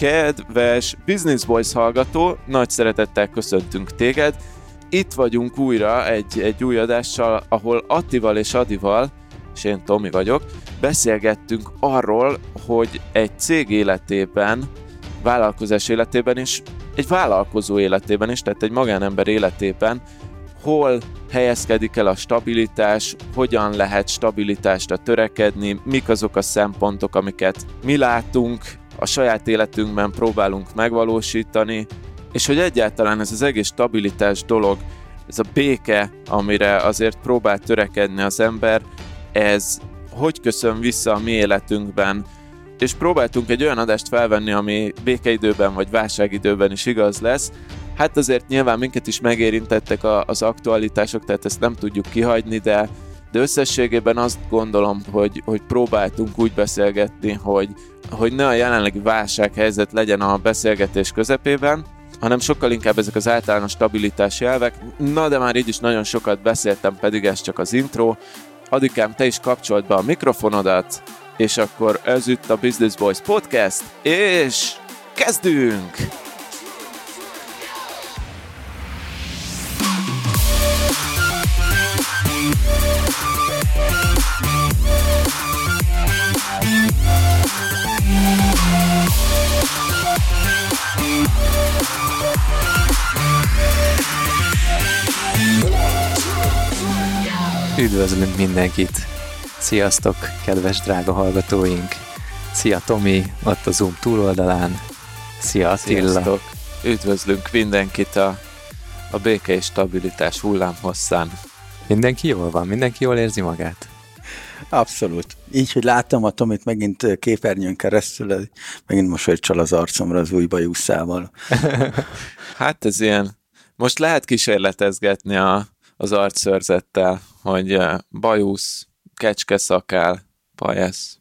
Kedves Business Boys hallgató, nagy szeretettel köszöntünk téged. Itt vagyunk újra egy, egy új adással, ahol Attival és Adival, és én Tomi vagyok, beszélgettünk arról, hogy egy cég életében, vállalkozás életében is, egy vállalkozó életében is, tehát egy magánember életében hol helyezkedik el a stabilitás, hogyan lehet stabilitásra törekedni, mik azok a szempontok, amiket mi látunk, a saját életünkben próbálunk megvalósítani, és hogy egyáltalán ez az egész stabilitás dolog, ez a béke, amire azért próbál törekedni az ember, ez hogy köszön vissza a mi életünkben, és próbáltunk egy olyan adást felvenni, ami békeidőben vagy válságidőben is igaz lesz, Hát azért nyilván minket is megérintettek a, az aktualitások, tehát ezt nem tudjuk kihagyni, de, de összességében azt gondolom, hogy, hogy próbáltunk úgy beszélgetni, hogy, hogy ne a jelenlegi válsághelyzet legyen a beszélgetés közepében, hanem sokkal inkább ezek az általános stabilitási elvek. Na de már így is nagyon sokat beszéltem, pedig ez csak az intro. Adikám, te is kapcsolt be a mikrofonodat, és akkor ez itt a Business Boys Podcast, és kezdünk! Üdvözlünk mindenkit! Sziasztok, kedves drága hallgatóink! Szia Tomi, ott a Zoom túloldalán. Szia Attila! Sziasztok! Üdvözlünk mindenkit a, a béke és stabilitás hullámhosszán. Mindenki jól van? Mindenki jól érzi magát? Abszolút. Így, hogy láttam a Tomit megint képernyőn keresztül, megint mosolyt csal az arcomra az új bajuszával. hát ez ilyen, most lehet kísérletezgetni a, az arcszörzettel, hogy bajusz, kecske szakál, pajesz.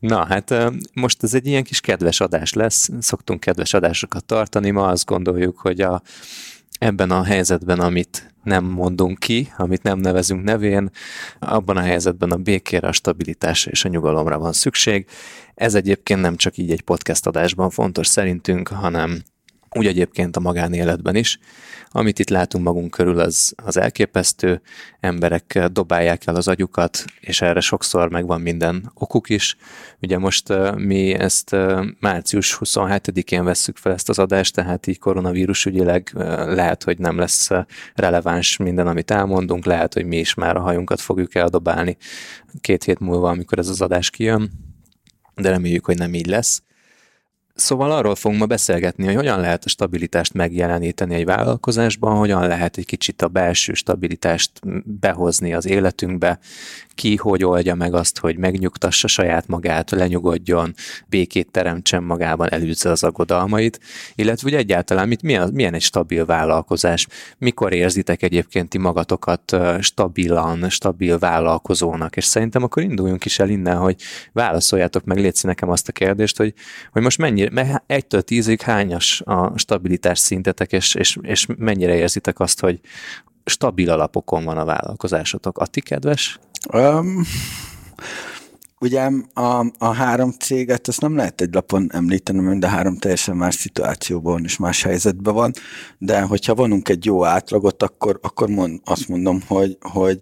Na, hát most ez egy ilyen kis kedves adás lesz, szoktunk kedves adásokat tartani, ma azt gondoljuk, hogy a, ebben a helyzetben, amit nem mondunk ki, amit nem nevezünk nevén, abban a helyzetben a békére, a stabilitásra és a nyugalomra van szükség. Ez egyébként nem csak így egy podcast adásban fontos szerintünk, hanem úgy egyébként a magánéletben is. Amit itt látunk magunk körül, az, az elképesztő. Emberek dobálják el az agyukat, és erre sokszor megvan minden okuk is. Ugye most mi ezt március 27-én vesszük fel ezt az adást, tehát így koronavírus ügyileg lehet, hogy nem lesz releváns minden, amit elmondunk, lehet, hogy mi is már a hajunkat fogjuk eldobálni két hét múlva, amikor ez az adás kijön, de reméljük, hogy nem így lesz. Szóval arról fogunk ma beszélgetni, hogy hogyan lehet a stabilitást megjeleníteni egy vállalkozásban, hogyan lehet egy kicsit a belső stabilitást behozni az életünkbe, ki hogy oldja meg azt, hogy megnyugtassa saját magát, lenyugodjon, békét teremtsen magában, elűzze az aggodalmait, illetve hogy egyáltalán mit, milyen, milyen egy stabil vállalkozás, mikor érzitek egyébként ti magatokat stabilan, stabil vállalkozónak, és szerintem akkor induljunk is el innen, hogy válaszoljátok meg, létszi nekem azt a kérdést, hogy, hogy most egytől tízig hányas a stabilitás szintetek, és, és, és mennyire érzitek azt, hogy stabil alapokon van a vállalkozásotok. Atti kedves? Um, ugye a, a három céget, ezt nem lehet egy lapon említeni, mert a három teljesen más szituációban és más helyzetben van, de hogyha vonunk egy jó átlagot, akkor, akkor mond, azt mondom, hogy, hogy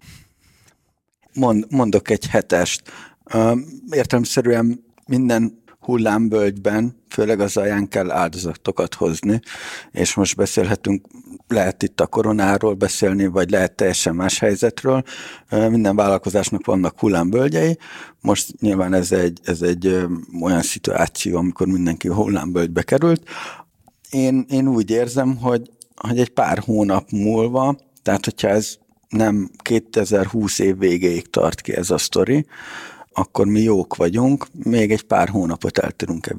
mond, mondok egy hetest. Um, értelemszerűen minden hullámbölgyben, főleg az alján kell áldozatokat hozni, és most beszélhetünk, lehet itt a koronáról beszélni, vagy lehet teljesen más helyzetről. Minden vállalkozásnak vannak hullámbölgyei, most nyilván ez egy, ez egy olyan szituáció, amikor mindenki hullámbölgybe került. Én, én úgy érzem, hogy, hogy egy pár hónap múlva, tehát hogyha ez nem 2020 év végéig tart ki ez a sztori, akkor mi jók vagyunk, még egy pár hónapot el tudunk-e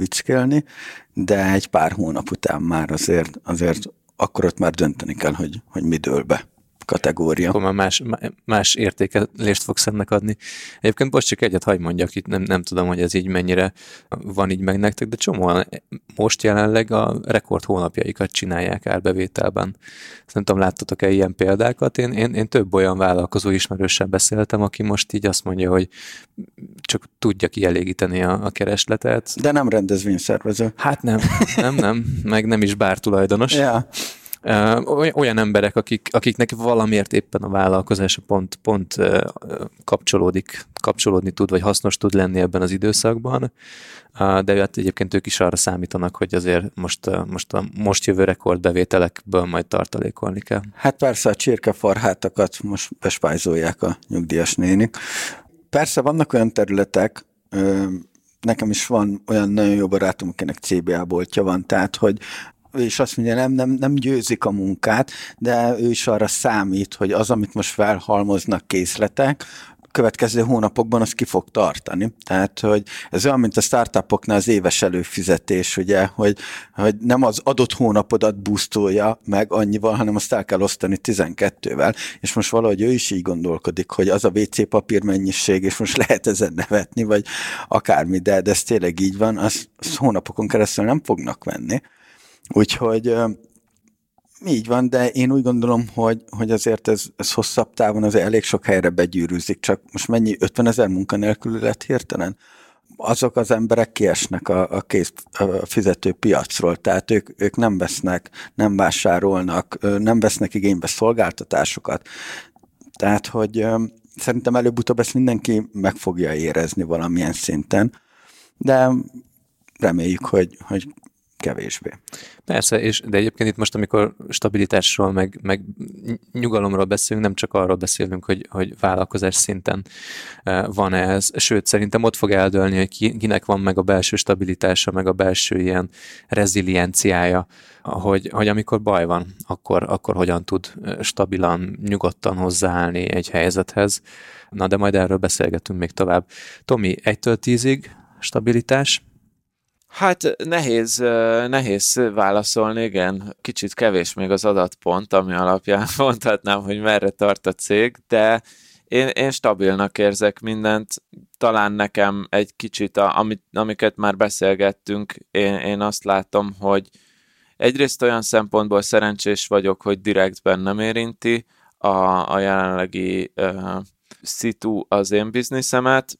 de egy pár hónap után már azért, azért akkor ott már dönteni kell, hogy, hogy mi dől be. Kategória. Akkor már más, más értékelést fogsz ennek adni. Egyébként most csak egyet hagy mondjak, itt nem, nem tudom, hogy ez így mennyire van így meg nektek, de csomóan most jelenleg a rekord hónapjaikat csinálják árbevételben. Nem tudom, láttatok-e ilyen példákat? Én, én, én több olyan vállalkozó ismerőssel beszéltem, aki most így azt mondja, hogy csak tudja kielégíteni a, a keresletet. De nem rendezvényszervező. Hát nem, nem, nem, meg nem is bártulajdonos. Ja olyan emberek, akik, akiknek valamiért éppen a vállalkozása pont, pont kapcsolódik, kapcsolódni tud, vagy hasznos tud lenni ebben az időszakban, de hát egyébként ők is arra számítanak, hogy azért most, most a most jövő rekordbevételekből majd tartalékolni kell. Hát persze a csirkefarhátakat most bespájzolják a nyugdíjas nénik. Persze vannak olyan területek, nekem is van olyan nagyon jó barátom, akinek CBA boltja van, tehát hogy és azt mondja, nem, nem, nem győzik a munkát, de ő is arra számít, hogy az, amit most felhalmoznak készletek, következő hónapokban az ki fog tartani. Tehát, hogy ez olyan, mint a startupoknál az éves előfizetés, ugye, hogy, hogy nem az adott hónapodat boostolja meg annyival, hanem azt el kell osztani 12-vel, és most valahogy ő is így gondolkodik, hogy az a WC papír mennyiség, és most lehet ezen nevetni, vagy akármi, de, de ez tényleg így van, az, az hónapokon keresztül nem fognak venni. Úgyhogy így van, de én úgy gondolom, hogy, hogy azért ez, ez hosszabb távon azért elég sok helyre begyűrűzik, csak most mennyi 50 ezer munkanélkül lett hirtelen? Azok az emberek kiesnek a, a kész a fizető piacról, tehát ők, ők nem vesznek, nem vásárolnak, nem vesznek igénybe szolgáltatásokat. Tehát, hogy szerintem előbb-utóbb ezt mindenki meg fogja érezni valamilyen szinten, de reméljük, hogy, hogy kevésbé. Persze, és, de egyébként itt most, amikor stabilitásról, meg, meg nyugalomról beszélünk, nem csak arról beszélünk, hogy, hogy vállalkozás szinten e, van-e ez, sőt, szerintem ott fog eldőlni, hogy kinek van meg a belső stabilitása, meg a belső ilyen rezilienciája, hogy, hogy amikor baj van, akkor, akkor hogyan tud e, stabilan, nyugodtan hozzáállni egy helyzethez. Na, de majd erről beszélgetünk még tovább. Tomi, egytől tízig stabilitás? Hát nehéz, nehéz válaszolni, igen. Kicsit kevés még az adatpont, ami alapján mondhatnám, hogy merre tart a cég, de én, én stabilnak érzek mindent. Talán nekem egy kicsit, a, amit, amiket már beszélgettünk, én, én azt látom, hogy egyrészt olyan szempontból szerencsés vagyok, hogy direktben nem érinti a, a jelenlegi uh, szitu az én bizniszemet,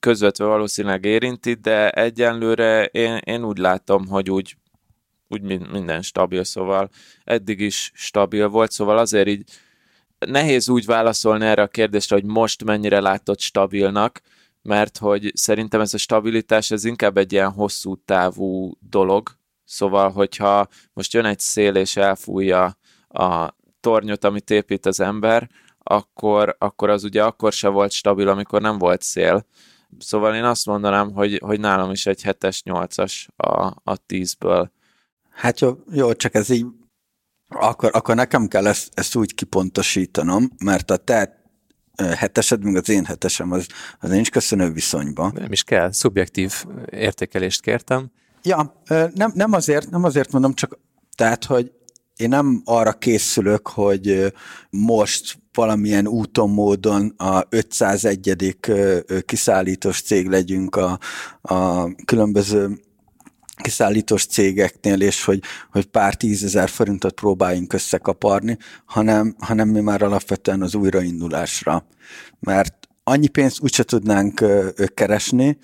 közvetve valószínűleg érinti, de egyenlőre én, én úgy látom, hogy úgy, úgy minden stabil, szóval eddig is stabil volt, szóval azért így nehéz úgy válaszolni erre a kérdésre, hogy most mennyire látott stabilnak, mert hogy szerintem ez a stabilitás, ez inkább egy ilyen hosszú távú dolog, szóval hogyha most jön egy szél és elfújja a tornyot, amit épít az ember, akkor, akkor az ugye akkor se volt stabil, amikor nem volt szél. Szóval én azt mondanám, hogy, hogy nálam is egy 7-es, 8-as a, a 10-ből. Hát jó, jó, csak ez így, akkor, akkor nekem kell ezt, ezt úgy kipontosítanom, mert a te hetesed, meg az én hetesem, az, az nincs köszönő viszonyban. Nem is kell, szubjektív értékelést kértem. Ja, nem, nem, azért, nem azért mondom, csak tehát, hogy én nem arra készülök, hogy most valamilyen úton, módon a 501. kiszállítós cég legyünk a, a különböző kiszállítós cégeknél, és hogy, hogy pár tízezer forintot próbáljunk összekaparni, hanem, hanem mi már alapvetően az újraindulásra. Mert annyi pénzt úgyse tudnánk keresni,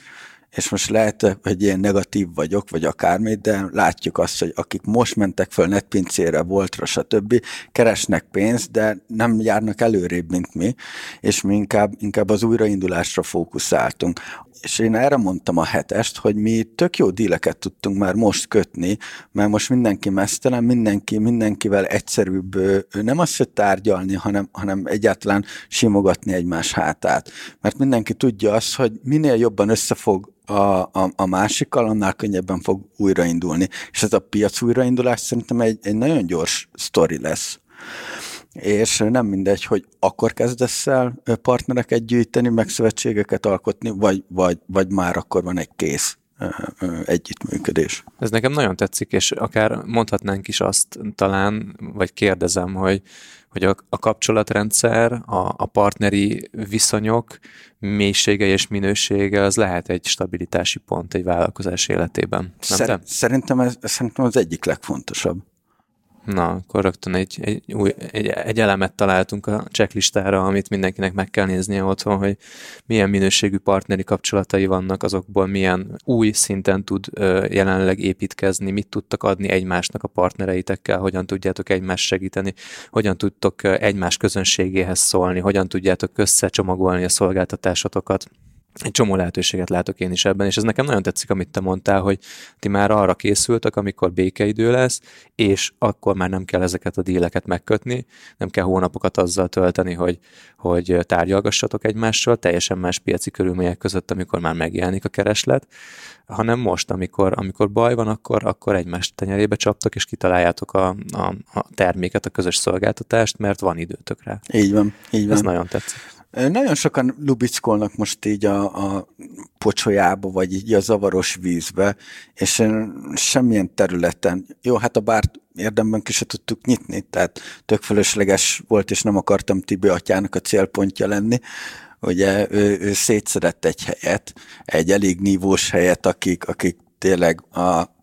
és most lehet, hogy ilyen negatív vagyok, vagy akármi, de látjuk azt, hogy akik most mentek föl netpincére, voltra, stb., keresnek pénzt, de nem járnak előrébb, mint mi, és mi inkább, inkább az újraindulásra fókuszáltunk. És én erre mondtam a hetest, hogy mi tök jó díleket tudtunk már most kötni, mert most mindenki mesztelen, mindenki, mindenkivel egyszerűbb nem azt, hogy tárgyalni, hanem, hanem egyáltalán simogatni egymás hátát. Mert mindenki tudja azt, hogy minél jobban összefog a, a, a másikkal, annál könnyebben fog újraindulni. És ez a piac újraindulás szerintem egy, egy nagyon gyors sztori lesz. És nem mindegy, hogy akkor kezdesz el partnereket gyűjteni, meg szövetségeket alkotni, vagy, vagy, vagy már akkor van egy kész együttműködés. Ez nekem nagyon tetszik, és akár mondhatnánk is azt talán, vagy kérdezem, hogy, hogy a, a kapcsolatrendszer, a, a partneri viszonyok mélysége és minősége az lehet egy stabilitási pont egy vállalkozás életében. Nem Szer- szerintem ez szerintem az egyik legfontosabb. Na, akkor rögtön egy, egy, új, egy, egy elemet találtunk a checklistára, amit mindenkinek meg kell néznie otthon, hogy milyen minőségű partneri kapcsolatai vannak, azokból milyen új szinten tud ö, jelenleg építkezni, mit tudtak adni egymásnak a partnereitekkel, hogyan tudjátok egymást segíteni, hogyan tudtok egymás közönségéhez szólni, hogyan tudjátok összecsomagolni a szolgáltatásotokat egy csomó lehetőséget látok én is ebben, és ez nekem nagyon tetszik, amit te mondtál, hogy ti már arra készültek, amikor békeidő lesz, és akkor már nem kell ezeket a díleket megkötni, nem kell hónapokat azzal tölteni, hogy, hogy tárgyalgassatok egymással, teljesen más piaci körülmények között, amikor már megjelenik a kereslet, hanem most, amikor, amikor baj van, akkor, akkor egymást tenyerébe csaptok, és kitaláljátok a, a, a terméket, a közös szolgáltatást, mert van időtök rá. Így van, így van. Ez nagyon tetszik. Nagyon sokan lubickolnak most így a, a pocsolyába, vagy így a zavaros vízbe, és semmilyen területen, jó, hát a bárt érdemben ki se tudtuk nyitni, tehát tök fölösleges volt, és nem akartam Tibi atyának a célpontja lenni, ugye ő, ő szétszedett egy helyet, egy elég nívós helyet, akik, akik tényleg a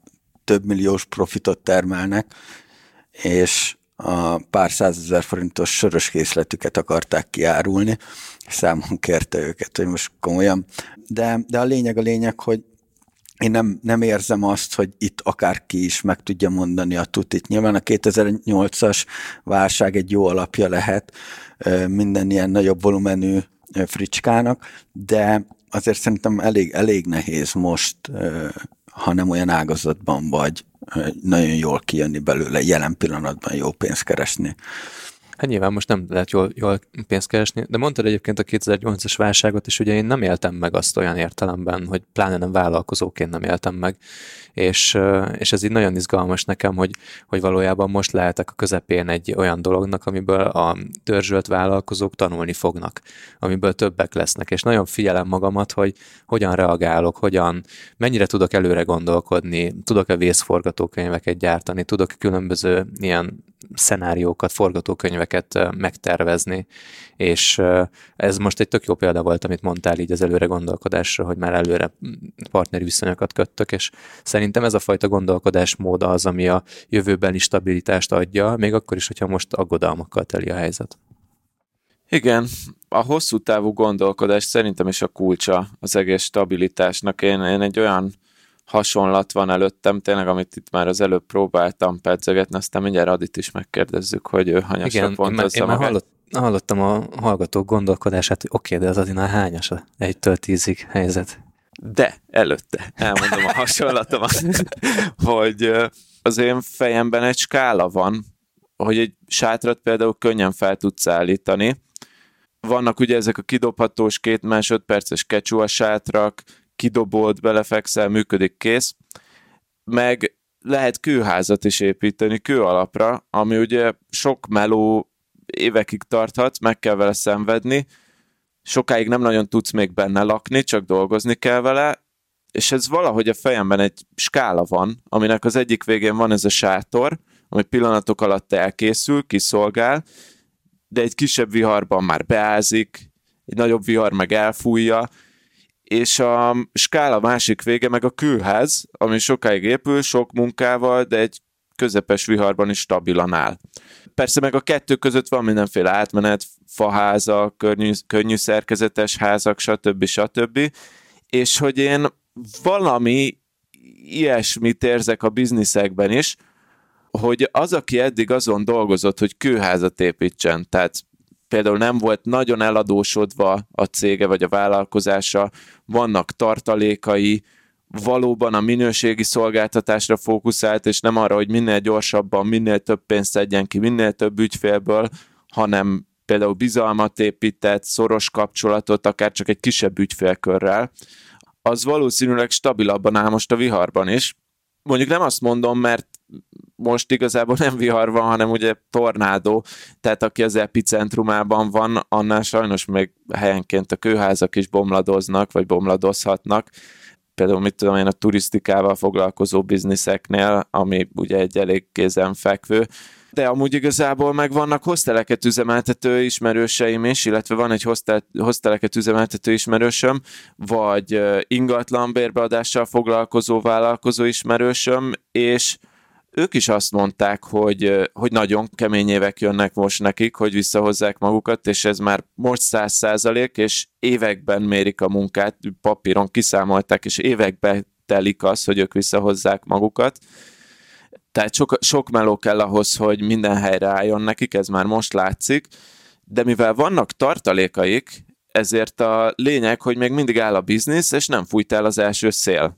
több milliós profitot termelnek, és a pár százezer forintos sörös készletüket akarták kiárulni, számon kérte őket, hogy most komolyan. De, de a lényeg a lényeg, hogy én nem, nem érzem azt, hogy itt akárki is meg tudja mondani a tutit. Nyilván a 2008-as válság egy jó alapja lehet minden ilyen nagyobb volumenű fricskának, de azért szerintem elég, elég nehéz most, ha nem olyan ágazatban vagy, nagyon jól kijönni belőle, jelen pillanatban jó pénzt keresni. Hát nyilván most nem lehet jól, jól pénzt keresni, de mondtad egyébként a 2008-as válságot, és ugye én nem éltem meg azt olyan értelemben, hogy pláne nem vállalkozóként nem éltem meg, és, és ez így nagyon izgalmas nekem, hogy, hogy valójában most lehetek a közepén egy olyan dolognak, amiből a törzsölt vállalkozók tanulni fognak, amiből többek lesznek, és nagyon figyelem magamat, hogy hogyan reagálok, hogyan, mennyire tudok előre gondolkodni, tudok-e vészforgatókönyveket gyártani, tudok különböző ilyen szenáriókat, forgatókönyveket megtervezni, és ez most egy tök jó példa volt, amit mondtál így az előre gondolkodásra, hogy már előre partneri viszonyokat köttök, és ez a fajta gondolkodásmód az, ami a jövőbeli stabilitást adja, még akkor is, hogyha most aggodalmakkal teli a helyzet. Igen, a hosszú távú gondolkodás szerintem is a kulcsa az egész stabilitásnak. Én, én egy olyan hasonlat van előttem, tényleg, amit itt már az előbb próbáltam pedzegetni, aztán mindjárt Adit is megkérdezzük, hogy ő hanyasra Igen, pontozza én, én hallott, hallottam a hallgatók gondolkodását, hogy oké, okay, de az Adinál hányas a egytől tízig helyzet? De előtte elmondom a hasonlatomat, hogy az én fejemben egy skála van, hogy egy sátrat például könnyen fel tudsz állítani. Vannak ugye ezek a kidobhatós két másodperces kecsú sátrak, kidobott, belefekszel, működik, kész. Meg lehet kőházat is építeni kő alapra, ami ugye sok meló évekig tarthat, meg kell vele szenvedni, sokáig nem nagyon tudsz még benne lakni, csak dolgozni kell vele, és ez valahogy a fejemben egy skála van, aminek az egyik végén van ez a sátor, ami pillanatok alatt elkészül, kiszolgál, de egy kisebb viharban már beázik, egy nagyobb vihar meg elfújja, és a skála másik vége meg a kőház, ami sokáig épül, sok munkával, de egy közepes viharban is stabilan áll. Persze meg a kettő között van mindenféle átmenet, faházak, könnyű, könnyű szerkezetes házak, stb. stb. És hogy én valami ilyesmit érzek a bizniszekben is, hogy az, aki eddig azon dolgozott, hogy kőházat építsen, tehát például nem volt nagyon eladósodva a cége vagy a vállalkozása, vannak tartalékai, valóban a minőségi szolgáltatásra fókuszált, és nem arra, hogy minél gyorsabban, minél több pénzt szedjen ki, minél több ügyfélből, hanem például bizalmat épített, szoros kapcsolatot, akár csak egy kisebb ügyfélkörrel, az valószínűleg stabilabban áll most a viharban is. Mondjuk nem azt mondom, mert most igazából nem vihar van, hanem ugye tornádó, tehát aki az epicentrumában van, annál sajnos még helyenként a kőházak is bomladoznak, vagy bomladozhatnak. Például mit tudom én a turisztikával foglalkozó bizniszeknél, ami ugye egy elég kézenfekvő, de amúgy igazából meg vannak hosteleket üzemeltető ismerőseim is, illetve van egy hostel, hosteleket üzemeltető ismerősöm, vagy ingatlan bérbeadással foglalkozó vállalkozó ismerősöm, és ők is azt mondták, hogy, hogy nagyon kemény évek jönnek most nekik, hogy visszahozzák magukat, és ez már most száz százalék, és években mérik a munkát, papíron kiszámolták, és években telik az, hogy ők visszahozzák magukat. Tehát sok, sok meló kell ahhoz, hogy minden helyre álljon nekik, ez már most látszik, de mivel vannak tartalékaik, ezért a lényeg, hogy még mindig áll a biznisz, és nem fújt el az első szél.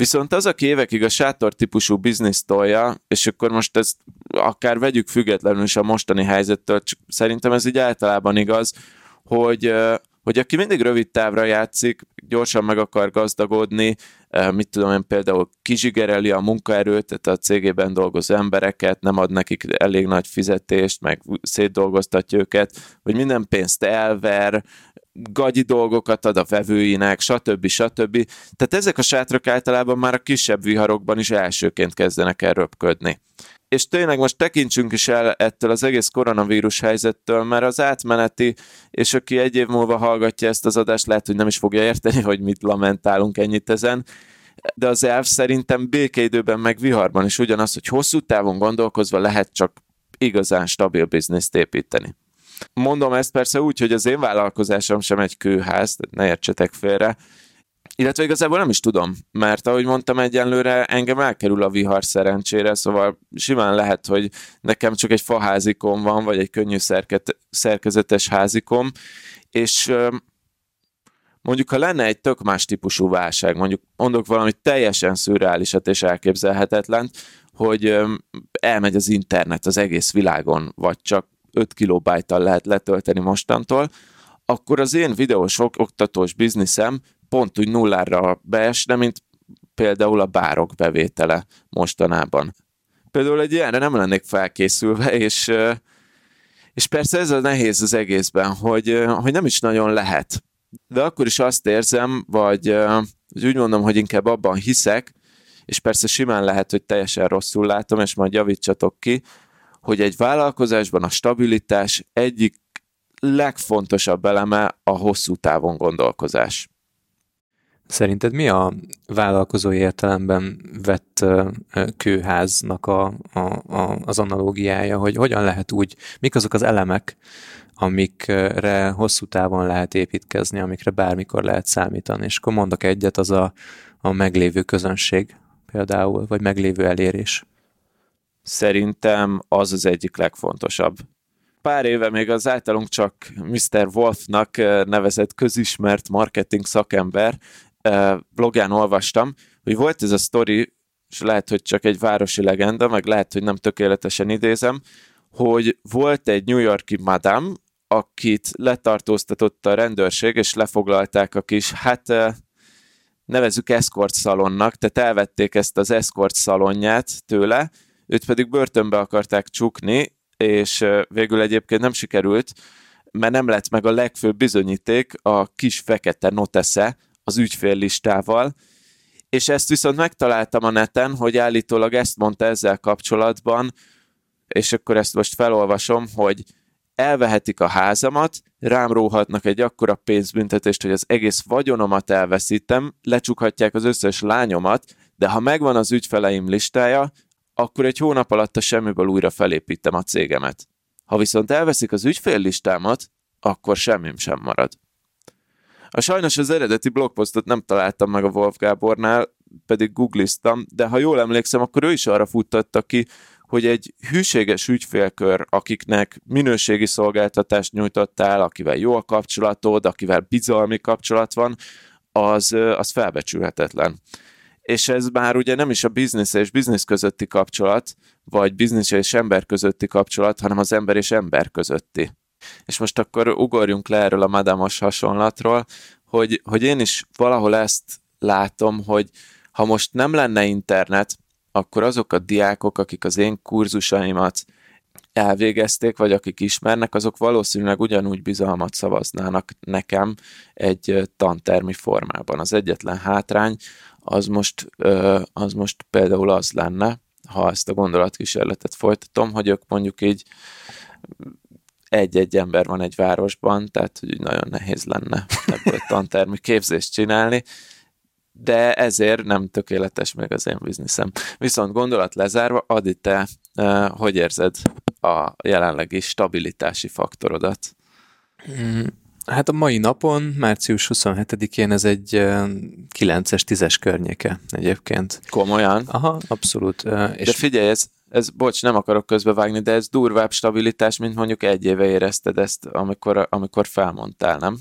Viszont az, aki évekig a sátor típusú bizniszt tolja, és akkor most ezt akár vegyük függetlenül is a mostani helyzettől, csak szerintem ez így általában igaz, hogy, hogy aki mindig rövid távra játszik, gyorsan meg akar gazdagodni, mit tudom én, például kizsigereli a munkaerőt, tehát a cégében dolgozó embereket, nem ad nekik elég nagy fizetést, meg szétdolgoztatja őket, vagy minden pénzt elver, gagyi dolgokat ad a vevőinek, stb. stb. Tehát ezek a sátrak általában már a kisebb viharokban is elsőként kezdenek el röpködni. És tényleg most tekintsünk is el ettől az egész koronavírus helyzettől, mert az átmeneti, és aki egy év múlva hallgatja ezt az adást, lehet, hogy nem is fogja érteni, hogy mit lamentálunk ennyit ezen, de az elv szerintem békeidőben meg viharban is ugyanaz, hogy hosszú távon gondolkozva lehet csak igazán stabil bizniszt építeni. Mondom ezt persze úgy, hogy az én vállalkozásom sem egy kőház, ne értsetek félre, illetve igazából nem is tudom, mert ahogy mondtam, egyenlőre engem elkerül a vihar szerencsére, szóval simán lehet, hogy nekem csak egy faházikom van, vagy egy könnyű szerket, szerkezetes házikom, és mondjuk, ha lenne egy tök más típusú válság, mondjuk mondok valamit teljesen szürreálisat és elképzelhetetlen, hogy elmegy az internet az egész világon, vagy csak 5 kilobájtal lehet letölteni mostantól, akkor az én videós oktatós bizniszem pont úgy nullára beesne, mint például a bárok bevétele mostanában. Például egy ilyenre nem lennék felkészülve, és, és persze ez a nehéz az egészben, hogy, hogy nem is nagyon lehet. De akkor is azt érzem, vagy úgy mondom, hogy inkább abban hiszek, és persze simán lehet, hogy teljesen rosszul látom, és majd javítsatok ki, hogy egy vállalkozásban a stabilitás egyik legfontosabb eleme a hosszú távon gondolkozás. Szerinted mi a vállalkozói értelemben vett kőháznak a, a, a, az analógiája, hogy hogyan lehet úgy, mik azok az elemek, amikre hosszú távon lehet építkezni, amikre bármikor lehet számítani, és akkor mondok egyet, az a, a meglévő közönség például, vagy meglévő elérés. Szerintem az az egyik legfontosabb. Pár éve még az általunk csak Mr. Wolfnak nevezett közismert marketing szakember blogán olvastam, hogy volt ez a story, és lehet, hogy csak egy városi legenda, meg lehet, hogy nem tökéletesen idézem, hogy volt egy New Yorki madam, akit letartóztatott a rendőrség, és lefoglalták a kis, hát nevezük escort szalonnak, tehát elvették ezt az escort szalonját tőle, őt pedig börtönbe akarták csukni, és végül egyébként nem sikerült, mert nem lett meg a legfőbb bizonyíték, a kis fekete notesze az ügyféllistával, és ezt viszont megtaláltam a neten, hogy állítólag ezt mondta ezzel kapcsolatban, és akkor ezt most felolvasom, hogy elvehetik a házamat, rám róhatnak egy akkora pénzbüntetést, hogy az egész vagyonomat elveszítem, lecsukhatják az összes lányomat, de ha megvan az ügyfeleim listája, akkor egy hónap alatt a semmiből újra felépítem a cégemet. Ha viszont elveszik az ügyféllistámat, akkor semmim sem marad. A sajnos az eredeti blogposztot nem találtam meg a Wolf Gábornál, pedig googliztam, de ha jól emlékszem, akkor ő is arra futtatta ki, hogy egy hűséges ügyfélkör, akiknek minőségi szolgáltatást nyújtottál, akivel jó a kapcsolatod, akivel bizalmi kapcsolat van, az, az felbecsülhetetlen és ez már ugye nem is a biznisz és biznisz közötti kapcsolat, vagy biznisz és ember közötti kapcsolat, hanem az ember és ember közötti. És most akkor ugorjunk le erről a madamos hasonlatról, hogy, hogy én is valahol ezt látom, hogy ha most nem lenne internet, akkor azok a diákok, akik az én kurzusaimat elvégezték, vagy akik ismernek, azok valószínűleg ugyanúgy bizalmat szavaznának nekem egy tantermi formában. Az egyetlen hátrány az most, az most például az lenne, ha ezt a gondolatkísérletet folytatom, hogy ők mondjuk így egy-egy ember van egy városban, tehát hogy nagyon nehéz lenne ebből tantermi képzést csinálni, de ezért nem tökéletes még az én bizniszem. Viszont gondolat lezárva, Adi, te hogy érzed a jelenlegi stabilitási faktorodat? Hát a mai napon, március 27-én ez egy 9-es, 10-es környéke egyébként. Komolyan? Aha, abszolút. És de figyelj, ez, ez, bocs, nem akarok közbevágni, de ez durvább stabilitás, mint mondjuk egy éve érezted ezt, amikor, amikor felmondtál, nem?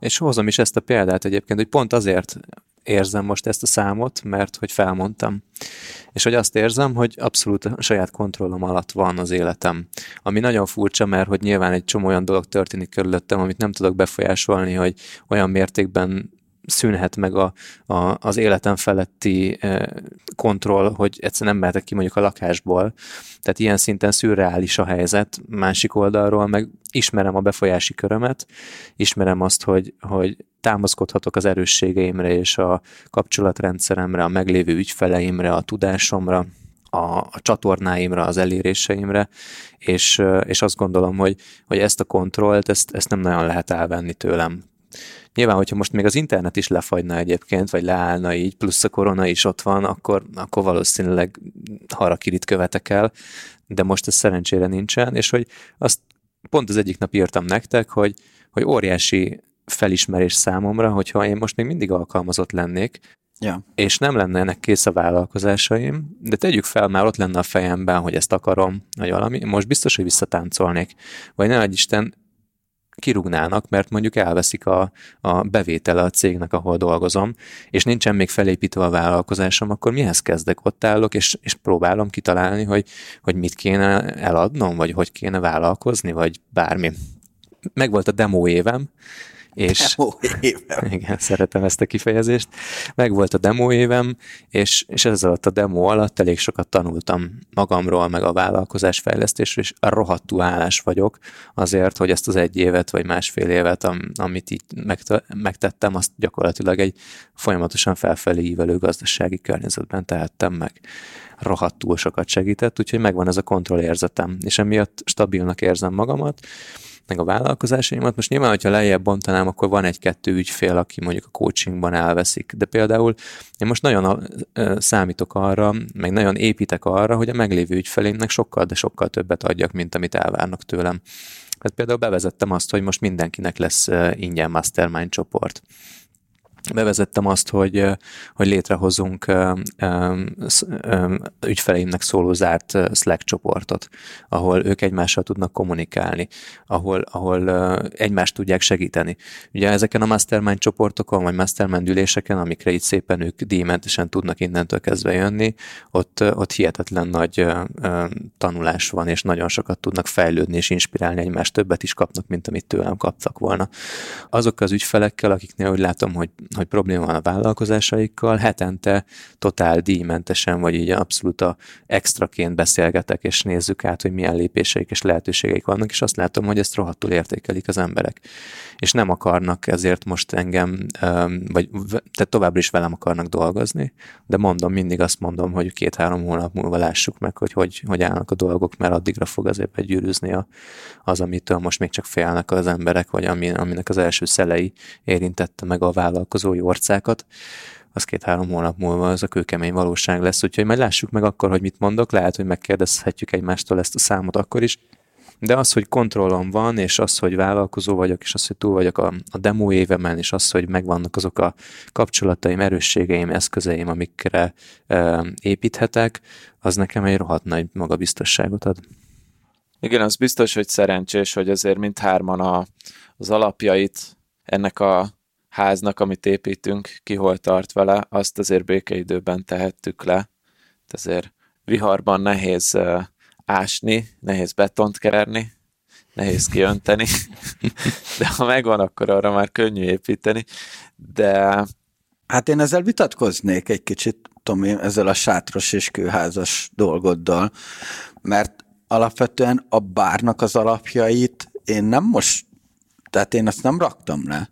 És hozom is ezt a példát egyébként, hogy pont azért érzem most ezt a számot, mert hogy felmondtam. És hogy azt érzem, hogy abszolút a saját kontrollom alatt van az életem. Ami nagyon furcsa, mert hogy nyilván egy csomó olyan dolog történik körülöttem, amit nem tudok befolyásolni, hogy olyan mértékben szűnhet meg a, a, az életem feletti e, kontroll, hogy egyszerűen nem mehetek ki mondjuk a lakásból. Tehát ilyen szinten szürreális a helyzet. Másik oldalról meg ismerem a befolyási körömet, ismerem azt, hogy, hogy támaszkodhatok az erősségeimre és a kapcsolatrendszeremre, a meglévő ügyfeleimre, a tudásomra, a, a csatornáimra, az eléréseimre, és, és azt gondolom, hogy, hogy ezt a kontrollt, ezt, ezt nem nagyon lehet elvenni tőlem. Nyilván, hogyha most még az internet is lefagyna egyébként, vagy leállna így, plusz a korona is ott van, akkor, akkor valószínűleg harakirit követek el, de most ez szerencsére nincsen, és hogy azt pont az egyik nap írtam nektek, hogy, hogy óriási felismerés számomra, hogyha én most még mindig alkalmazott lennék, ja. és nem lenne ennek kész a vállalkozásaim, de tegyük fel, már ott lenne a fejemben, hogy ezt akarom, vagy valami, most biztos, hogy visszatáncolnék. Vagy ne Isten, kirúgnának, mert mondjuk elveszik a, a bevétele a cégnek, ahol dolgozom, és nincsen még felépítve a vállalkozásom, akkor mihez kezdek? Ott állok, és, és próbálom kitalálni, hogy, hogy mit kéne eladnom, vagy hogy kéne vállalkozni, vagy bármi. Megvolt a demo évem, és demo évem. Igen, szeretem ezt a kifejezést. Meg volt a demo évem, és, és ez alatt a demo alatt elég sokat tanultam magamról, meg a vállalkozás fejlesztésről, és rohadtú állás vagyok azért, hogy ezt az egy évet, vagy másfél évet, am, amit így megtettem, azt gyakorlatilag egy folyamatosan felfelé ívelő gazdasági környezetben tehettem meg rohadtul sokat segített, úgyhogy megvan ez a kontrollérzetem, és emiatt stabilnak érzem magamat, meg a vállalkozásaimat. Most nyilván, hogyha lejjebb bontanám, akkor van egy-kettő ügyfél, aki mondjuk a coachingban elveszik. De például én most nagyon számítok arra, meg nagyon építek arra, hogy a meglévő ügyfelémnek sokkal, de sokkal többet adjak, mint amit elvárnak tőlem. Hát például bevezettem azt, hogy most mindenkinek lesz ingyen mastermind csoport bevezettem azt, hogy, hogy létrehozunk ügyfeleimnek szóló zárt Slack csoportot, ahol ők egymással tudnak kommunikálni, ahol, ahol egymást tudják segíteni. Ugye ezeken a mastermind csoportokon, vagy mastermind üléseken, amikre itt szépen ők díjmentesen tudnak innentől kezdve jönni, ott, ott hihetetlen nagy tanulás van, és nagyon sokat tudnak fejlődni és inspirálni egymást, többet is kapnak, mint amit tőlem kaptak volna. Azok az ügyfelekkel, akiknél úgy látom, hogy hogy probléma van a vállalkozásaikkal, hetente totál díjmentesen, vagy így abszolút a extraként beszélgetek, és nézzük át, hogy milyen lépéseik és lehetőségeik vannak, és azt látom, hogy ezt rohadtul értékelik az emberek. És nem akarnak ezért most engem, vagy tehát továbbra is velem akarnak dolgozni, de mondom, mindig azt mondom, hogy két-három hónap múlva lássuk meg, hogy, hogy hogy állnak a dolgok, mert addigra fog azért begyűrűzni a, az, amitől most még csak félnek az emberek, vagy ami, aminek az első szelei érintette meg a vállalkozó változó orcákat, az két-három hónap múlva az a kőkemény valóság lesz, úgyhogy majd lássuk meg akkor, hogy mit mondok, lehet, hogy megkérdezhetjük egymástól ezt a számot akkor is, de az, hogy kontrollom van, és az, hogy vállalkozó vagyok, és az, hogy túl vagyok a, a demo évemen, és az, hogy megvannak azok a kapcsolataim, erősségeim, eszközeim, amikre e, építhetek, az nekem egy rohadt nagy magabiztosságot ad. Igen, az biztos, hogy szerencsés, hogy azért mind hárman a, az alapjait ennek a háznak, amit építünk, ki hol tart vele, azt azért békeidőben tehettük le. Azért viharban nehéz ásni, nehéz betont kerni, nehéz kiönteni, de ha megvan, akkor arra már könnyű építeni, de... Hát én ezzel vitatkoznék egy kicsit, Tomi, ezzel a sátros és kőházas dolgoddal, mert alapvetően a bárnak az alapjait én nem most, tehát én azt nem raktam le.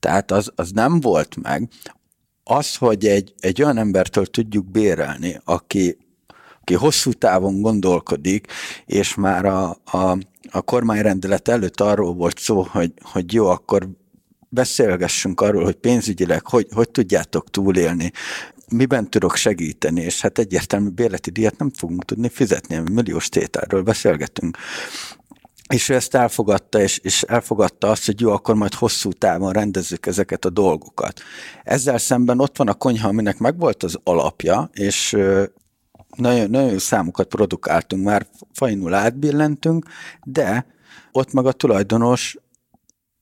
Tehát az, az nem volt meg. Az, hogy egy, egy olyan embertől tudjuk bérelni, aki, aki hosszú távon gondolkodik, és már a, a, a kormányrendelet előtt arról volt szó, hogy, hogy jó, akkor beszélgessünk arról, hogy pénzügyileg hogy, hogy tudjátok túlélni, miben tudok segíteni, és hát egyértelmű bérleti díjat nem fogunk tudni fizetni, milliós tételről beszélgetünk. És ő ezt elfogadta, és, és elfogadta azt, hogy jó, akkor majd hosszú távon rendezzük ezeket a dolgokat. Ezzel szemben ott van a konyha, aminek megvolt az alapja, és nagyon, nagyon jó számokat produkáltunk, már fajnul átbillentünk, de ott meg a tulajdonos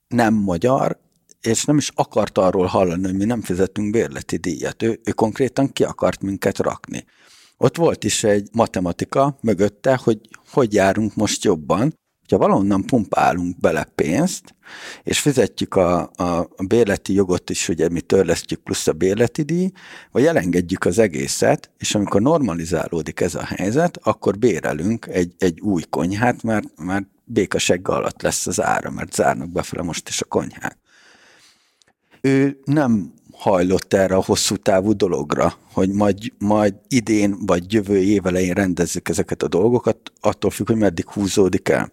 nem magyar, és nem is akart arról hallani, hogy mi nem fizetünk bérleti díjat. Ő, ő konkrétan ki akart minket rakni. Ott volt is egy matematika mögötte, hogy hogy járunk most jobban, hogyha valahonnan pumpálunk bele pénzt, és fizetjük a, a, bérleti jogot is, ugye mi törlesztjük plusz a bérleti díj, vagy elengedjük az egészet, és amikor normalizálódik ez a helyzet, akkor bérelünk egy, egy új konyhát, mert már békasegge alatt lesz az ára, mert zárnak befele most is a konyhák ő nem hajlott erre a hosszú távú dologra, hogy majd, majd idén vagy jövő év elején rendezzük ezeket a dolgokat, attól függ, hogy meddig húzódik el.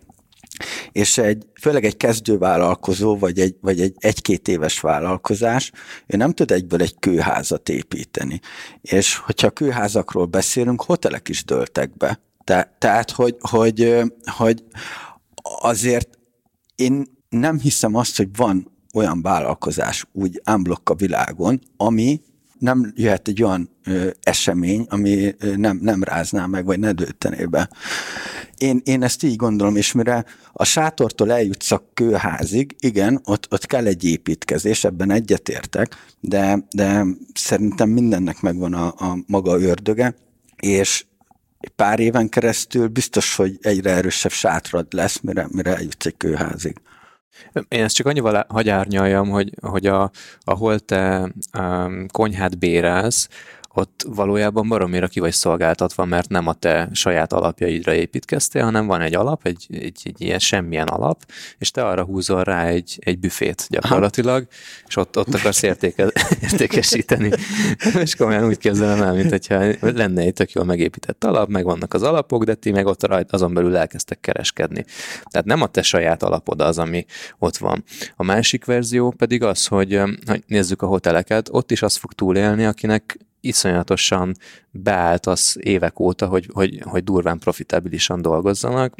És egy, főleg egy kezdővállalkozó, vagy egy, vagy egy egy-két éves vállalkozás, ő nem tud egyből egy kőházat építeni. És hogyha kőházakról beszélünk, hotelek is dőltek be. Te, tehát, hogy, hogy, hogy azért én nem hiszem azt, hogy van olyan vállalkozás úgy unblock a világon, ami nem jöhet egy olyan ö, esemény, ami ö, nem, nem rázná meg, vagy ne dőtené be. Én, én ezt így gondolom, és mire a sátortól eljutsz a kőházig, igen, ott, ott kell egy építkezés, ebben egyetértek, de, de szerintem mindennek megvan a, a maga ördöge, és pár éven keresztül biztos, hogy egyre erősebb sátrad lesz, mire, mire eljutsz egy kőházig. Én ezt csak annyival hagyárnyaljam, hogy, hogy a, ahol te um, konyhát bérelsz, ott valójában baromira ki vagy szolgáltatva, mert nem a te saját alapjaidra építkeztél, hanem van egy alap, egy, egy, egy ilyen semmilyen alap, és te arra húzol rá egy, egy büfét gyakorlatilag, és ott, ott akarsz értéke, értékesíteni. és komolyan úgy képzelem el, mint hogyha lenne egy tök jól megépített alap, meg vannak az alapok, de ti meg ott rajt, azon belül elkezdtek kereskedni. Tehát nem a te saját alapod az, ami ott van. A másik verzió pedig az, hogy, hogy nézzük a hoteleket, ott is az fog túlélni, akinek iszonyatosan beállt az évek óta, hogy, hogy, hogy durván profitabilisan dolgozzanak,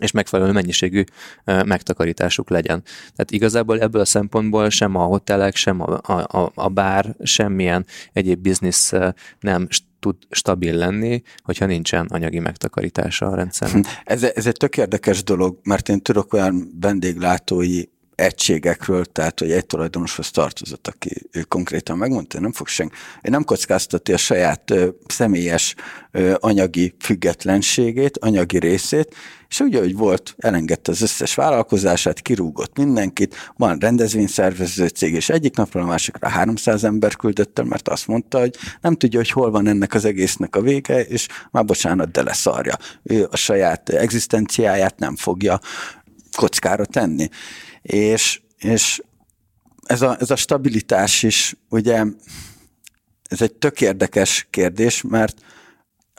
és megfelelő mennyiségű megtakarításuk legyen. Tehát igazából ebből a szempontból sem a hotelek, sem a, a, a bár, semmilyen egyéb biznisz nem tud stabil lenni, hogyha nincsen anyagi megtakarítása a rendszernek. Ez, ez egy tök érdekes dolog, mert én tudok olyan vendéglátói egységekről, tehát hogy egy tulajdonoshoz tartozott, aki ő konkrétan megmondta, nem fog senki, nem kockáztatja a saját ö, személyes ö, anyagi függetlenségét, anyagi részét, és ugye, hogy volt, elengedte az összes vállalkozását, kirúgott mindenkit, van rendezvényszervező cég, és egyik napról a másikra 300 ember küldött el, mert azt mondta, hogy nem tudja, hogy hol van ennek az egésznek a vége, és már bocsánat, de leszarja. Ő a saját egzisztenciáját nem fogja kockára tenni. És, és ez, a, ez a stabilitás is, ugye, ez egy tök érdekes kérdés, mert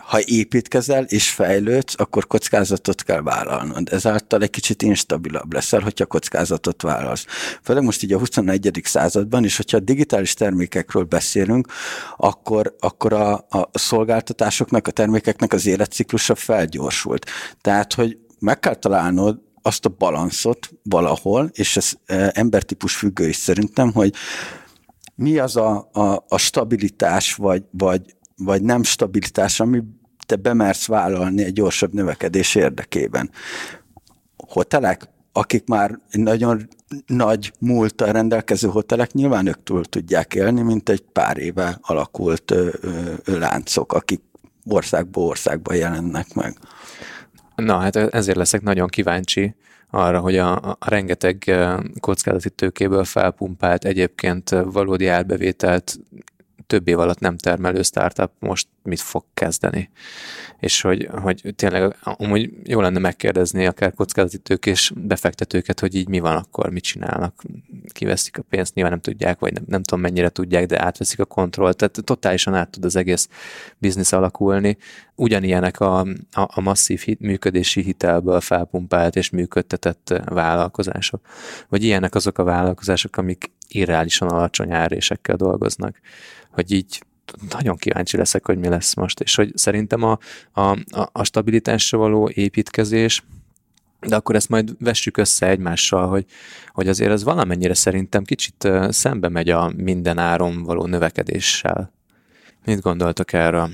ha építkezel és fejlődsz, akkor kockázatot kell vállalnod. Ezáltal egy kicsit instabilabb leszel, hogyha kockázatot vállalsz. Főleg most így a 21. században, és hogyha a digitális termékekről beszélünk, akkor, akkor a, a szolgáltatásoknak, a termékeknek az életciklusa felgyorsult. Tehát, hogy meg kell találnod azt a balanszot valahol, és ez e, embertípus függő is szerintem, hogy mi az a, a, a stabilitás, vagy, vagy, vagy nem stabilitás, ami te bemersz vállalni egy gyorsabb növekedés érdekében. Hotelek, akik már nagyon nagy múlttal rendelkező hotelek nyilván ők túl tudják élni, mint egy pár éve alakult ö, ö, láncok, akik országból országba jelennek meg. Na, hát ezért leszek nagyon kíváncsi arra, hogy a, a rengeteg kockázati tőkéből felpumpált egyébként valódi árbevételt több év alatt nem termelő startup most mit fog kezdeni. És hogy, hogy tényleg amúgy jó lenne megkérdezni akár kockázati és befektetőket, hogy így mi van akkor, mit csinálnak, kiveszik a pénzt, nyilván nem tudják, vagy nem, nem tudom mennyire tudják, de átveszik a kontrollt, tehát totálisan át tud az egész biznisz alakulni. Ugyanilyenek a, a, a masszív hit, működési hitelből felpumpált és működtetett vállalkozások. Vagy ilyenek azok a vállalkozások, amik irreálisan alacsony árésekkel dolgoznak. Hogy így nagyon kíváncsi leszek, hogy mi lesz most, és hogy szerintem a, a, a stabilitásra való építkezés, de akkor ezt majd vessük össze egymással, hogy, hogy azért ez valamennyire szerintem kicsit szembe megy a minden áron való növekedéssel. Mit gondoltok erről?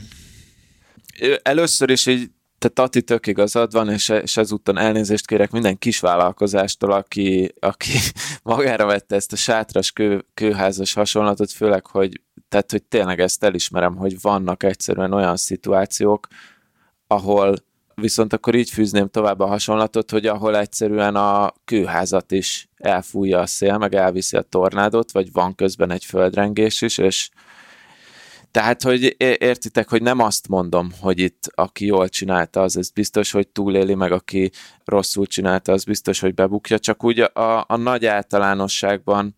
Először is így te Tati tök igazad van, és, és ezúttal elnézést kérek minden kisvállalkozástól, aki, aki magára vette ezt a sátras kő, kőházas hasonlatot, főleg, hogy, tehát, hogy tényleg ezt elismerem, hogy vannak egyszerűen olyan szituációk, ahol viszont akkor így fűzném tovább a hasonlatot, hogy ahol egyszerűen a kőházat is elfújja a szél, meg elviszi a tornádot, vagy van közben egy földrengés is, és tehát, hogy értitek, hogy nem azt mondom, hogy itt aki jól csinálta, az ez biztos, hogy túléli, meg aki rosszul csinálta, az biztos, hogy bebukja, csak úgy a, a nagy általánosságban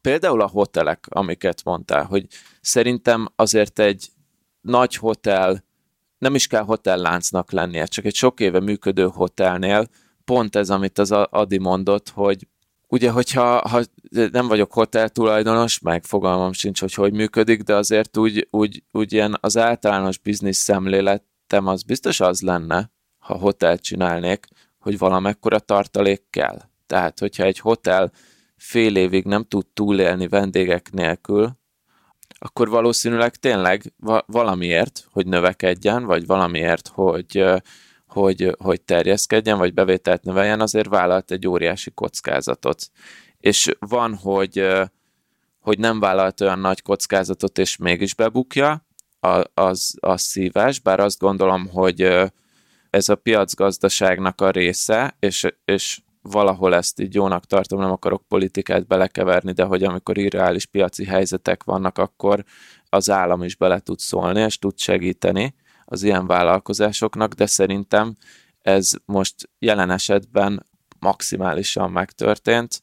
például a hotelek, amiket mondtál, hogy szerintem azért egy nagy hotel, nem is kell hotelláncnak lennie, csak egy sok éve működő hotelnél pont ez, amit az Adi mondott, hogy ugye, hogyha ha nem vagyok hotel tulajdonos, meg fogalmam sincs, hogy hogy működik, de azért úgy, úgy, úgy ilyen az általános biznisz szemléletem az biztos az lenne, ha hotel csinálnék, hogy valamekkora tartalék kell. Tehát, hogyha egy hotel fél évig nem tud túlélni vendégek nélkül, akkor valószínűleg tényleg valamiért, hogy növekedjen, vagy valamiért, hogy hogy, hogy terjeszkedjen, vagy bevételt növeljen, azért vállalt egy óriási kockázatot. És van, hogy, hogy nem vállalt olyan nagy kockázatot, és mégis bebukja, az, az szívás, bár azt gondolom, hogy ez a piacgazdaságnak a része, és, és valahol ezt így jónak tartom, nem akarok politikát belekeverni, de hogy amikor irreális piaci helyzetek vannak, akkor az állam is bele tud szólni, és tud segíteni az ilyen vállalkozásoknak, de szerintem ez most jelen esetben maximálisan megtörtént,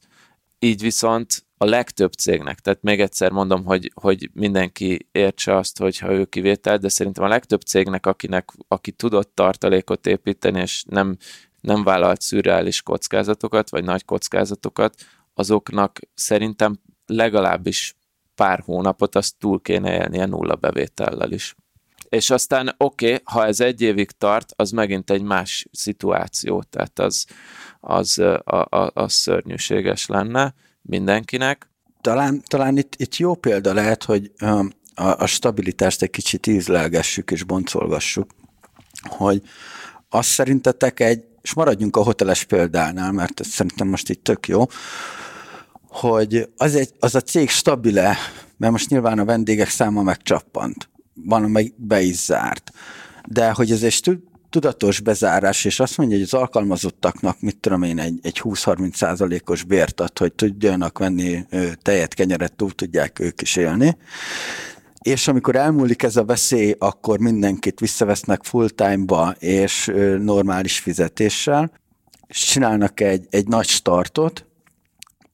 így viszont a legtöbb cégnek, tehát még egyszer mondom, hogy, hogy mindenki értse azt, hogyha ő kivétel, de szerintem a legtöbb cégnek, akinek, aki tudott tartalékot építeni, és nem, nem vállalt szürreális kockázatokat, vagy nagy kockázatokat, azoknak szerintem legalábbis pár hónapot azt túl kéne élnie nulla bevétellel is és aztán oké, okay, ha ez egy évig tart, az megint egy más szituáció, tehát az, az, a, a, az szörnyűséges lenne mindenkinek. Talán, talán itt, itt jó példa lehet, hogy a, a stabilitást egy kicsit ízlelgessük és boncolgassuk, hogy azt szerintetek egy, és maradjunk a hoteles példánál, mert ez szerintem most itt tök jó, hogy az, egy, az a cég stabile, mert most nyilván a vendégek száma megcsappant van, amely be is zárt. De hogy ez egy tudatos bezárás, és azt mondja, hogy az alkalmazottaknak, mit tudom én, egy, egy 20-30 százalékos bért ad, hogy tudjanak venni tejet, kenyeret, túl tudják ők is élni. És amikor elmúlik ez a veszély, akkor mindenkit visszavesznek full-time-ba és normális fizetéssel, és csinálnak egy, egy nagy startot,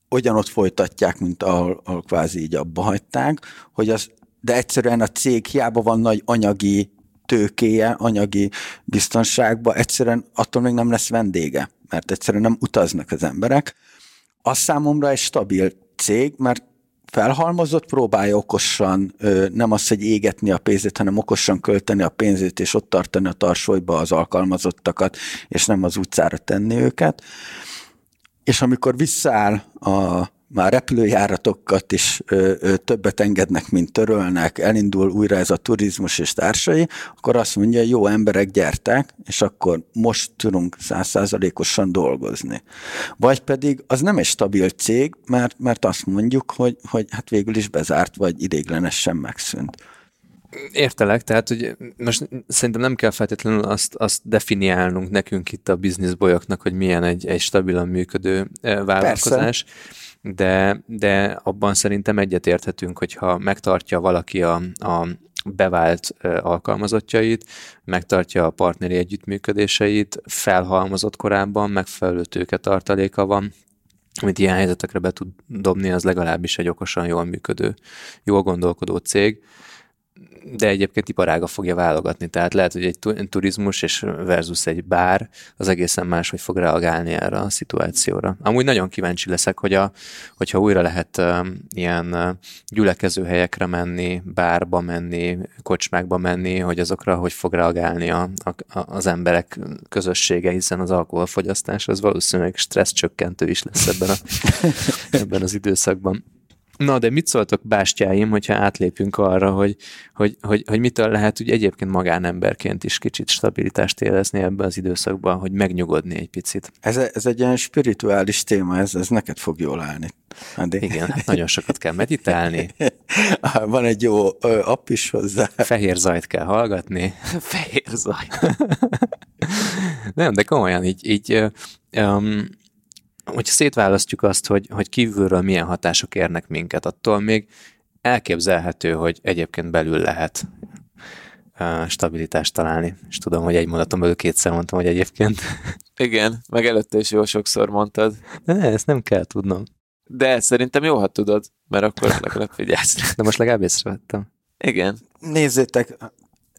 ugyanott folytatják, mint ahol, ahol kvázi így abba hagyták, hogy az de egyszerűen a cég hiába van nagy anyagi tőkéje, anyagi biztonságba, egyszerűen attól még nem lesz vendége, mert egyszerűen nem utaznak az emberek. Az számomra egy stabil cég, mert felhalmozott, próbálja okosan, nem az, hogy égetni a pénzét, hanem okosan költeni a pénzét, és ott tartani a tarsolyba az alkalmazottakat, és nem az utcára tenni őket. És amikor visszaáll a már repülőjáratokat is ö, ö, többet engednek, mint törölnek, elindul újra ez a turizmus és társai, akkor azt mondja, jó emberek, gyertek, és akkor most tudunk százszázalékosan dolgozni. Vagy pedig az nem egy stabil cég, mert, mert azt mondjuk, hogy, hogy hát végül is bezárt, vagy idéglenesen megszűnt. Értelek, tehát hogy most szerintem nem kell feltétlenül azt, azt definiálnunk nekünk itt a bizniszbolyoknak, hogy milyen egy, egy stabilan működő vállalkozás. Persze de, de abban szerintem egyetérthetünk, hogyha megtartja valaki a, a bevált alkalmazottjait, megtartja a partneri együttműködéseit, felhalmozott korábban, megfelelő tartaléka van, amit ilyen helyzetekre be tud dobni, az legalábbis egy okosan jól működő, jól gondolkodó cég de egyébként iparága fogja válogatni, tehát lehet, hogy egy turizmus és versus egy bár az egészen más, hogy fog reagálni erre a szituációra. Amúgy nagyon kíváncsi leszek, hogy a, hogyha újra lehet ilyen gyülekező helyekre menni, bárba menni, kocsmákba menni, hogy azokra hogy fog reagálni a, a, az emberek közössége, hiszen az alkoholfogyasztás az valószínűleg stressz csökkentő is lesz ebben, a, ebben az időszakban. Na, de mit szóltok, bástyáim, hogyha átlépünk arra, hogy, hogy, hogy, hogy mitől lehet úgy egyébként magánemberként is kicsit stabilitást érezni ebbe az időszakban, hogy megnyugodni egy picit? Ez, ez egy ilyen spirituális téma, ez, ez neked fog jól állni. Adi. Igen, hát nagyon sokat kell meditálni. Van egy jó app is hozzá. Fehér zajt kell hallgatni. Fehér zaj. Nem, de komolyan így, így um, hogyha szétválasztjuk azt, hogy, hogy kívülről milyen hatások érnek minket, attól még elképzelhető, hogy egyébként belül lehet stabilitást találni. És tudom, hogy egy mondatom belül kétszer mondtam, hogy egyébként. Igen, meg előtte is jó sokszor mondtad. De ne, ezt nem kell tudnom. De szerintem jó, ha tudod, mert akkor legalább figyelsz. De most legalább észrevettem. Igen. Nézzétek,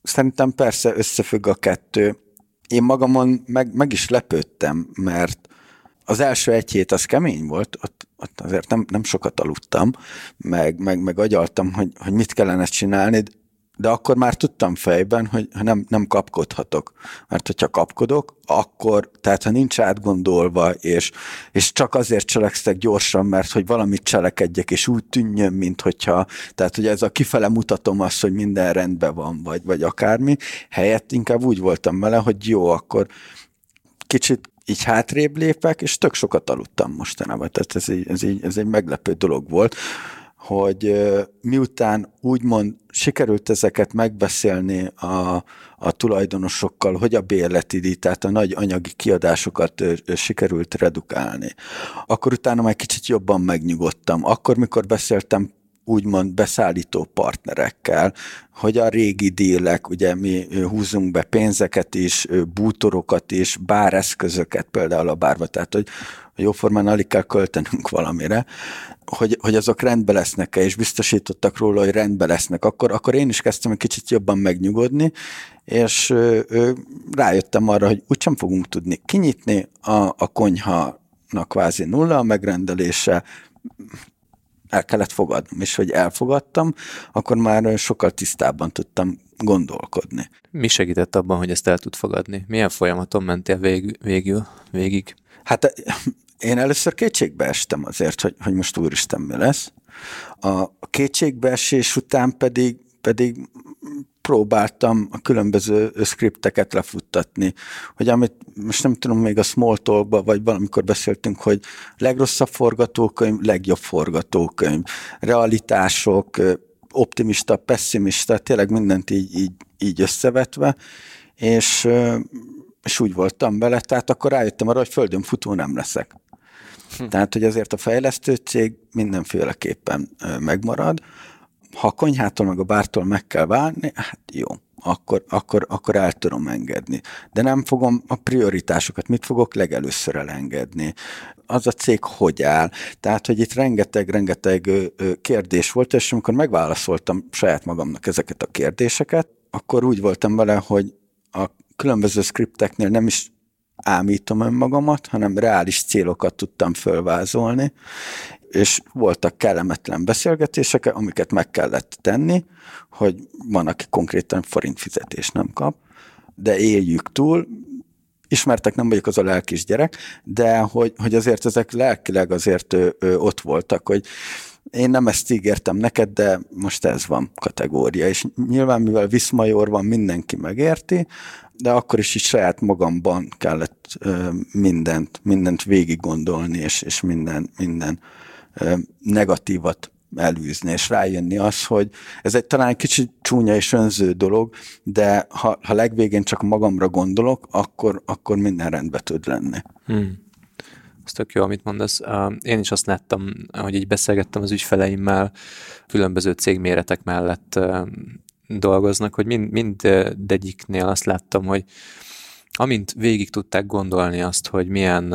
szerintem persze összefügg a kettő. Én magamon meg, meg is lepődtem, mert az első egy hét az kemény volt, ott, ott azért nem, nem sokat aludtam, meg, meg, meg agyaltam, hogy, hogy mit kellene csinálni, de akkor már tudtam fejben, hogy nem, nem kapkodhatok. Mert hogyha kapkodok, akkor, tehát ha nincs átgondolva, és, és csak azért cselekszek gyorsan, mert hogy valamit cselekedjek, és úgy tűnjön, mint hogyha, tehát hogy ez a kifele mutatom azt, hogy minden rendben van, vagy, vagy akármi, helyett inkább úgy voltam vele, hogy jó, akkor kicsit így hátrébb lépek, és tök sokat aludtam mostanában. Tehát ez, így, ez, így, ez egy meglepő dolog volt, hogy miután úgymond sikerült ezeket megbeszélni a, a tulajdonosokkal, hogy a bérleti tehát a nagy anyagi kiadásokat sikerült redukálni, akkor utána már kicsit jobban megnyugodtam. Akkor, mikor beszéltem úgymond beszállító partnerekkel, hogy a régi dílek, ugye mi húzunk be pénzeket is, bútorokat is, báreszközöket például a bárba, tehát hogy jóformán alig kell költenünk valamire, hogy, hogy azok rendbe lesznek-e, és biztosítottak róla, hogy rendbe lesznek, akkor, akkor én is kezdtem egy kicsit jobban megnyugodni, és ö, ö, rájöttem arra, hogy úgysem fogunk tudni kinyitni. A, a konyha kvázi nulla a megrendelése, el kellett fogadnom, és hogy elfogadtam, akkor már sokkal tisztábban tudtam gondolkodni. Mi segített abban, hogy ezt el tud fogadni? Milyen folyamaton mentél vég, végül, végig? Hát én először kétségbe estem azért, hogy, hogy most úristen mi lesz. A kétségbeesés után pedig, pedig próbáltam a különböző skripteket lefuttatni, hogy amit most nem tudom, még a Smalltalkban, vagy valamikor beszéltünk, hogy legrosszabb forgatókönyv, legjobb forgatókönyv, realitások, optimista, pessimista, tényleg mindent így, így, így összevetve, és, és úgy voltam vele, tehát akkor rájöttem arra, hogy földön futó nem leszek. Hm. Tehát, hogy azért a fejlesztő cég mindenféleképpen megmarad, ha a konyhától meg a bártól meg kell válni, hát jó, akkor, akkor, akkor el tudom engedni. De nem fogom a prioritásokat, mit fogok legelőször elengedni. Az a cég hogy áll. Tehát, hogy itt rengeteg-rengeteg kérdés volt, és amikor megválaszoltam saját magamnak ezeket a kérdéseket, akkor úgy voltam vele, hogy a különböző skripteknél nem is ámítom önmagamat, hanem reális célokat tudtam fölvázolni, és voltak kellemetlen beszélgetések, amiket meg kellett tenni, hogy van, aki konkrétan forint fizetés nem kap, de éljük túl, ismertek, nem vagyok az a lelkis gyerek, de hogy, hogy azért ezek lelkileg azért ö, ö, ott voltak, hogy én nem ezt ígértem neked, de most ez van kategória, és nyilván mivel Viszmajor van, mindenki megérti, de akkor is is saját magamban kellett ö, mindent, mindent végig gondolni, és, és minden, minden negatívat elűzni, és rájönni az, hogy ez egy talán egy kicsit csúnya és önző dolog, de ha, ha legvégén csak magamra gondolok, akkor, akkor minden rendben tud lenni. Hmm. Ez tök jó, amit mondasz. Én is azt láttam, hogy így beszélgettem az ügyfeleimmel, különböző cégméretek mellett dolgoznak, hogy mind, mindegyiknél azt láttam, hogy amint végig tudták gondolni azt, hogy milyen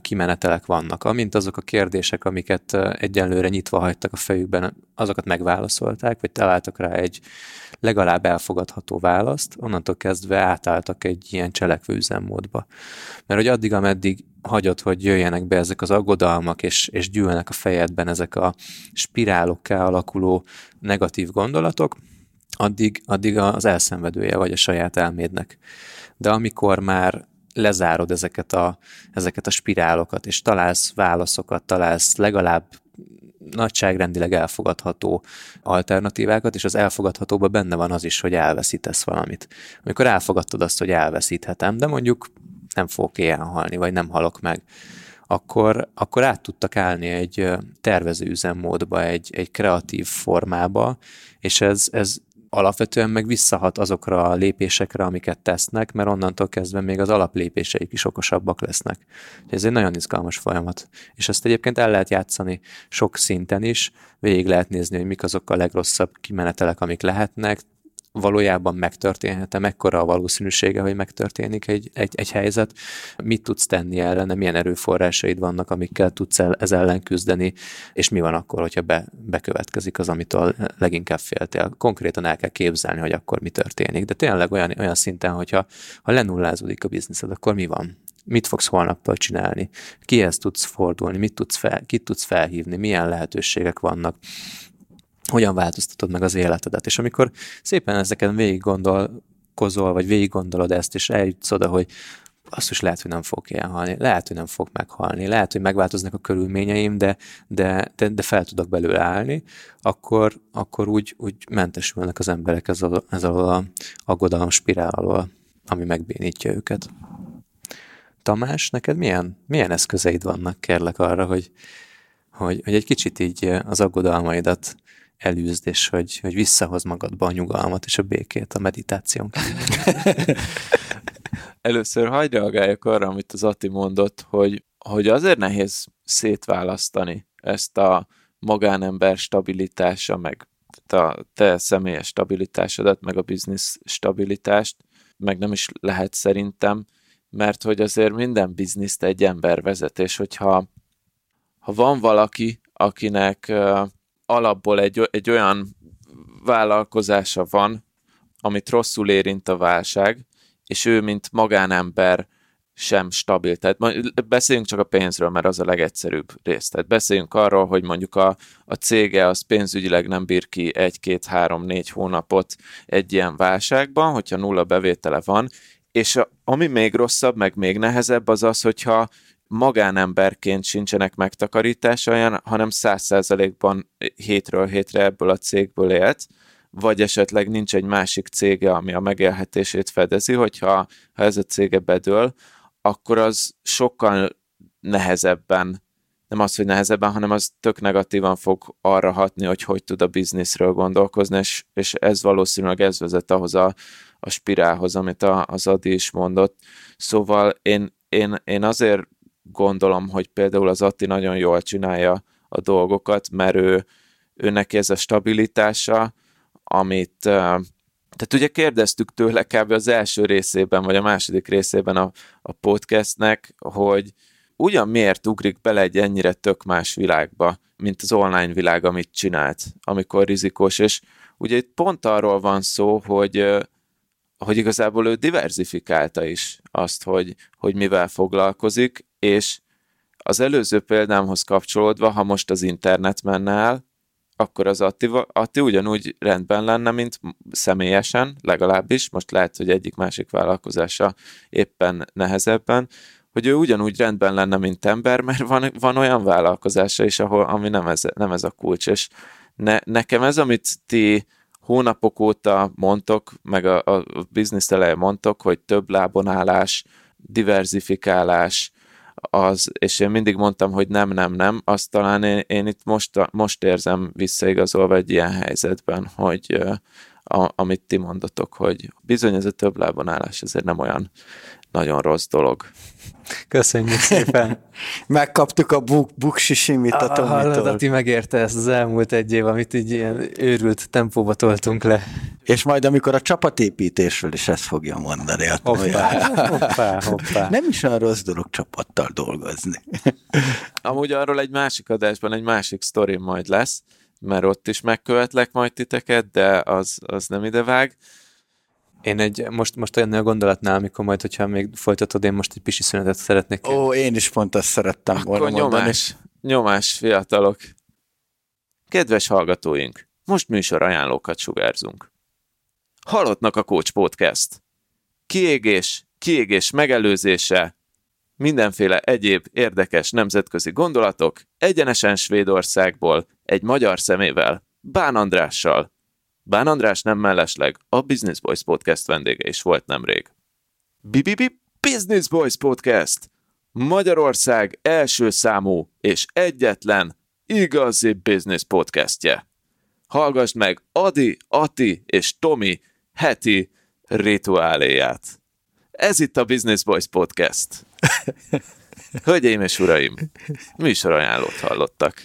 kimenetelek vannak, amint azok a kérdések, amiket egyenlőre nyitva hagytak a fejükben, azokat megválaszolták, vagy találtak rá egy legalább elfogadható választ, onnantól kezdve átálltak egy ilyen cselekvő üzemmódba. Mert hogy addig, ameddig hagyod, hogy jöjjenek be ezek az aggodalmak, és, és gyűlnek a fejedben ezek a spirálokká alakuló negatív gondolatok, addig, addig az elszenvedője vagy a saját elmédnek. De amikor már lezárod ezeket a, ezeket a spirálokat, és találsz válaszokat, találsz legalább nagyságrendileg elfogadható alternatívákat, és az elfogadhatóban benne van az is, hogy elveszítesz valamit. Amikor elfogadtad azt, hogy elveszíthetem, de mondjuk nem fogok ilyen halni, vagy nem halok meg, akkor, akkor át tudtak állni egy tervező üzemmódba, egy, egy kreatív formába, és ez, ez alapvetően meg visszahat azokra a lépésekre, amiket tesznek, mert onnantól kezdve még az alaplépéseik is okosabbak lesznek. Ez egy nagyon izgalmas folyamat. És ezt egyébként el lehet játszani sok szinten is, végig lehet nézni, hogy mik azok a legrosszabb kimenetelek, amik lehetnek, valójában megtörténhet-e, mekkora a valószínűsége, hogy megtörténik egy, egy, egy helyzet, mit tudsz tenni ellene, milyen erőforrásaid vannak, amikkel tudsz el, ez ellen küzdeni, és mi van akkor, hogyha be, bekövetkezik az, amitől leginkább féltél. Konkrétan el kell képzelni, hogy akkor mi történik, de tényleg olyan, olyan szinten, hogyha ha lenullázódik a bizniszed, akkor mi van? mit fogsz holnappal csinálni, kihez tudsz fordulni, mit tudsz fel, kit tudsz felhívni, milyen lehetőségek vannak, hogyan változtatod meg az életedet. És amikor szépen ezeken végig gondolkozol, vagy végig gondolod ezt, és eljutsz oda, hogy azt is lehet, hogy nem fog ilyen halni, lehet, hogy nem fog meghalni, lehet, hogy megváltoznak a körülményeim, de, de, de, de fel tudok belőle állni, akkor, akkor úgy, úgy mentesülnek az emberek ez a, ez a aggodalom spirál alól, ami megbénítja őket. Tamás, neked milyen, milyen eszközeid vannak, kérlek arra, hogy, hogy, hogy egy kicsit így az aggodalmaidat elűzd, és hogy, hogy visszahoz magadba a nyugalmat és a békét a meditáción. Először hagyd reagáljak arra, amit az Ati mondott, hogy, hogy azért nehéz szétválasztani ezt a magánember stabilitása, meg a te személyes stabilitásodat, meg a biznisz stabilitást, meg nem is lehet szerintem, mert hogy azért minden bizniszt egy ember vezet, és hogyha ha van valaki, akinek alapból egy, egy olyan vállalkozása van, amit rosszul érint a válság, és ő, mint magánember sem stabil. Tehát beszéljünk csak a pénzről, mert az a legegyszerűbb rész. Tehát beszéljünk arról, hogy mondjuk a, a cége az pénzügyileg nem bír ki egy, két, három, négy hónapot egy ilyen válságban, hogyha nulla bevétele van, és a, ami még rosszabb, meg még nehezebb az az, hogyha magánemberként sincsenek megtakarításai, hanem száz százalékban hétről hétre ebből a cégből élt, vagy esetleg nincs egy másik cége, ami a megélhetését fedezi, hogyha ha ez a cége bedől, akkor az sokkal nehezebben, nem az, hogy nehezebben, hanem az tök negatívan fog arra hatni, hogy hogy tud a bizniszről gondolkozni, és, és ez valószínűleg ez vezet ahhoz a, a spirálhoz, amit a, az Adi is mondott. Szóval én, én, én azért gondolom, hogy például az Atti nagyon jól csinálja a dolgokat, mert ő, ő neki ez a stabilitása, amit tehát ugye kérdeztük tőle kb. az első részében, vagy a második részében a, a podcastnek, hogy ugyan miért ugrik bele egy ennyire tök más világba, mint az online világ, amit csinált, amikor rizikós, és ugye itt pont arról van szó, hogy hogy igazából ő diversifikálta is azt, hogy, hogy mivel foglalkozik, és az előző példámhoz kapcsolódva, ha most az internet menne el, akkor az Atti, Atti ugyanúgy rendben lenne, mint személyesen, legalábbis, most lehet, hogy egyik-másik vállalkozása éppen nehezebben, hogy ő ugyanúgy rendben lenne, mint ember, mert van, van olyan vállalkozása is, ahol, ami nem ez, nem ez a kulcs, és ne, nekem ez, amit ti hónapok óta mondtok, meg a, a biznisz eleje mondtok, hogy több lábon állás, diversifikálás, az, és én mindig mondtam, hogy nem, nem, nem, azt talán én, én itt most, most érzem visszaigazolva egy ilyen helyzetben, hogy a, amit ti mondotok, hogy bizony ez a több lábon állás ezért nem olyan nagyon rossz dolog. Köszönjük szépen. Megkaptuk a buk, buksisimit a Ah, Hallod, Tomitól. Ati megérte ezt az elmúlt egy év, amit így ilyen őrült tempóba toltunk le. És majd amikor a csapatépítésről is ezt fogja mondani. hát akkor Hoppá, hoppá, hoppá. Nem is olyan rossz dolog csapattal dolgozni. Amúgy arról egy másik adásban egy másik sztori majd lesz, mert ott is megkövetlek majd titeket, de az, az nem idevág. Én egy, most, most olyan a gondolatnál, amikor majd, hogyha még folytatod, én most egy pisi szünetet szeretnék. Ó, én is pont azt szerettem volna Akkor mondani. nyomás, nyomás, fiatalok. Kedves hallgatóink, most műsor ajánlókat sugárzunk. Halottnak a Coach Podcast. Kiégés, kiégés megelőzése, mindenféle egyéb érdekes nemzetközi gondolatok, egyenesen Svédországból, egy magyar szemével, Bán Andrással. Bán András nem mellesleg a Business Boys Podcast vendége is volt nemrég. Bibibi Business Boys Podcast! Magyarország első számú és egyetlen igazi business podcastje. Hallgassd meg Adi, Ati és Tomi heti rituáléját. Ez itt a Business Boys Podcast. Hölgyeim és uraim, műsorajánlót hallottak.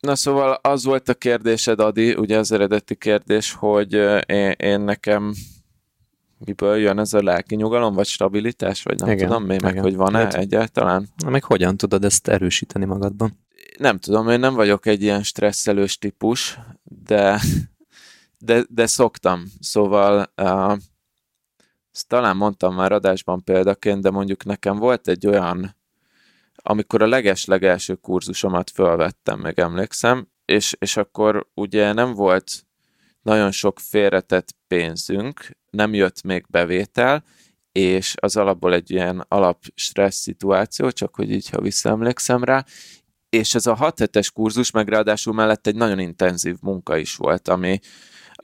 Na szóval az volt a kérdésed, Adi, ugye az eredeti kérdés, hogy én, én nekem miből jön ez a lelki nyugalom, vagy stabilitás, vagy nem Igen, tudom még meg, hogy van-e Hát- egyáltalán. Na, meg hogyan tudod ezt erősíteni magadban? Nem tudom, én nem vagyok egy ilyen stresszelős típus, de, de, de szoktam. Szóval uh, ezt talán mondtam már adásban példaként, de mondjuk nekem volt egy olyan, amikor a leges-legelső kurzusomat fölvettem, meg emlékszem, és, és akkor ugye nem volt nagyon sok félretett pénzünk, nem jött még bevétel, és az alapból egy ilyen alap stressz szituáció, csak hogy így, ha visszaemlékszem rá, és ez a 6 hetes kurzus, meg ráadásul mellett egy nagyon intenzív munka is volt, ami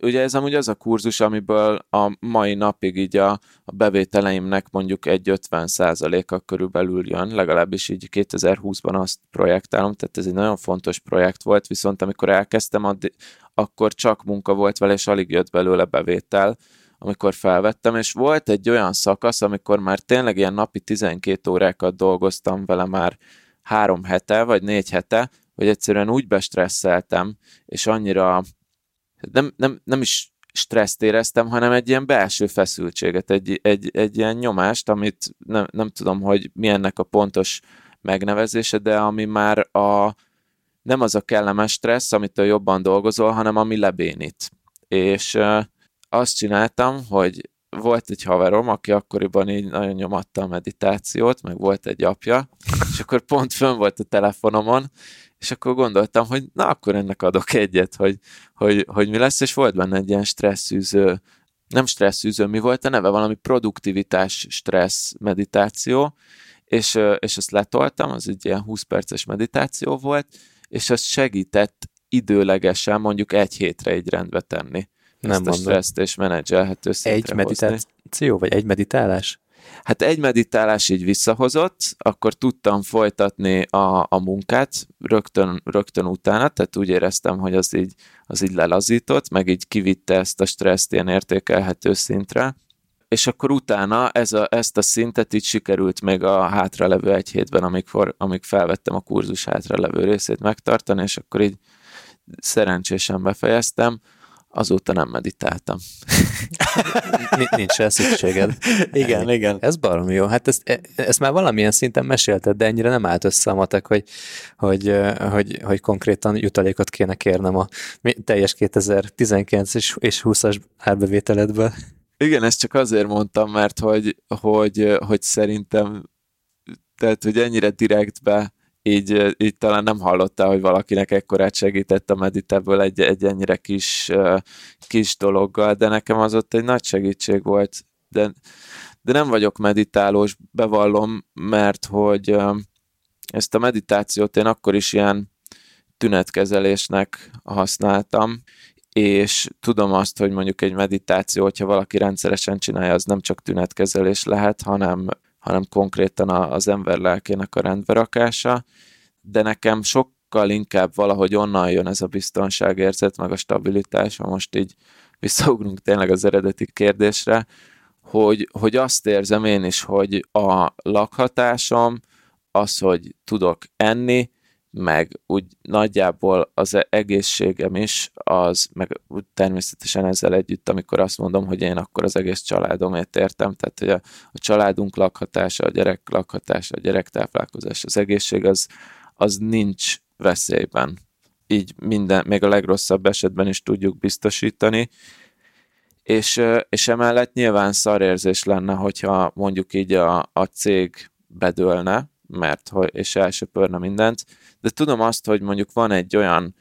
ugye ez amúgy az a kurzus, amiből a mai napig így a, a bevételeimnek mondjuk egy 50 százaléka körülbelül jön, legalábbis így 2020-ban azt projektálom, tehát ez egy nagyon fontos projekt volt, viszont amikor elkezdtem, addig, akkor csak munka volt vele, és alig jött belőle bevétel, amikor felvettem, és volt egy olyan szakasz, amikor már tényleg ilyen napi 12 órákat dolgoztam vele már három hete, vagy négy hete, hogy egyszerűen úgy bestresszeltem, és annyira nem, nem, nem is stresszt éreztem, hanem egy ilyen belső feszültséget, egy, egy, egy ilyen nyomást, amit nem, nem tudom, hogy mi a pontos megnevezése, de ami már a, nem az a kellemes stressz, amitől jobban dolgozol, hanem ami lebénít. És azt csináltam, hogy volt egy haverom, aki akkoriban így nagyon nyomatta a meditációt, meg volt egy apja, és akkor pont fönn volt a telefonomon, és akkor gondoltam, hogy na, akkor ennek adok egyet, hogy, hogy, hogy mi lesz, és volt benne egy ilyen stresszűző, nem stresszűző, mi volt a neve? Valami produktivitás stressz meditáció, és, és ezt letoltam, az egy ilyen 20 perces meditáció volt, és az segített időlegesen mondjuk egy hétre egy rendbe tenni. Nem ezt a stresszt és menedzselhető Egy hozni. meditáció, vagy egy meditálás? Hát egy meditálás így visszahozott, akkor tudtam folytatni a, a munkát rögtön, rögtön utána, tehát úgy éreztem, hogy az így, az így lelazított, meg így kivitte ezt a stresszt ilyen értékelhető szintre, és akkor utána ez a, ezt a szintet így sikerült még a hátralevő egy hétben, amikor, amíg felvettem a kurzus hátralevő részét megtartani, és akkor így szerencsésen befejeztem, azóta nem meditáltam. Ni- Nincs rá szükséged. Igen, Ennyi. igen. Ez baromi jó. Hát ezt, e- ezt már valamilyen szinten mesélted, de ennyire nem állt össze a matek, hogy, hogy, hogy, hogy konkrétan jutalékot kéne kérnem a teljes 2019 és, és 20-as árbevételedből. Igen, ezt csak azért mondtam, mert hogy, hogy, hogy szerintem, tehát, hogy ennyire direktbe így, így talán nem hallottál, hogy valakinek ekkorát segített a mediteből egy, egy ennyire kis, kis dologgal, de nekem az ott egy nagy segítség volt. De, de nem vagyok meditálós, bevallom, mert hogy ezt a meditációt én akkor is ilyen tünetkezelésnek használtam, és tudom azt, hogy mondjuk egy meditáció, hogyha valaki rendszeresen csinálja, az nem csak tünetkezelés lehet, hanem, hanem konkrétan az ember lelkének a rendberakása, de nekem sok sokkal inkább valahogy onnan jön ez a biztonságérzet, meg a stabilitás, ha most így visszaugrunk tényleg az eredeti kérdésre, hogy, hogy azt érzem én is, hogy a lakhatásom, az, hogy tudok enni, meg úgy nagyjából az egészségem is, az, meg természetesen ezzel együtt, amikor azt mondom, hogy én akkor az egész családomért értem, tehát hogy a, a családunk lakhatása, a gyerek lakhatása, a gyerektáplálkozás, az egészség, az, az nincs veszélyben. Így minden, még a legrosszabb esetben is tudjuk biztosítani, és, és emellett nyilván szarérzés lenne, hogyha mondjuk így a, a cég bedőlne, mert és elsöpörne mindent, de tudom azt, hogy mondjuk van egy olyan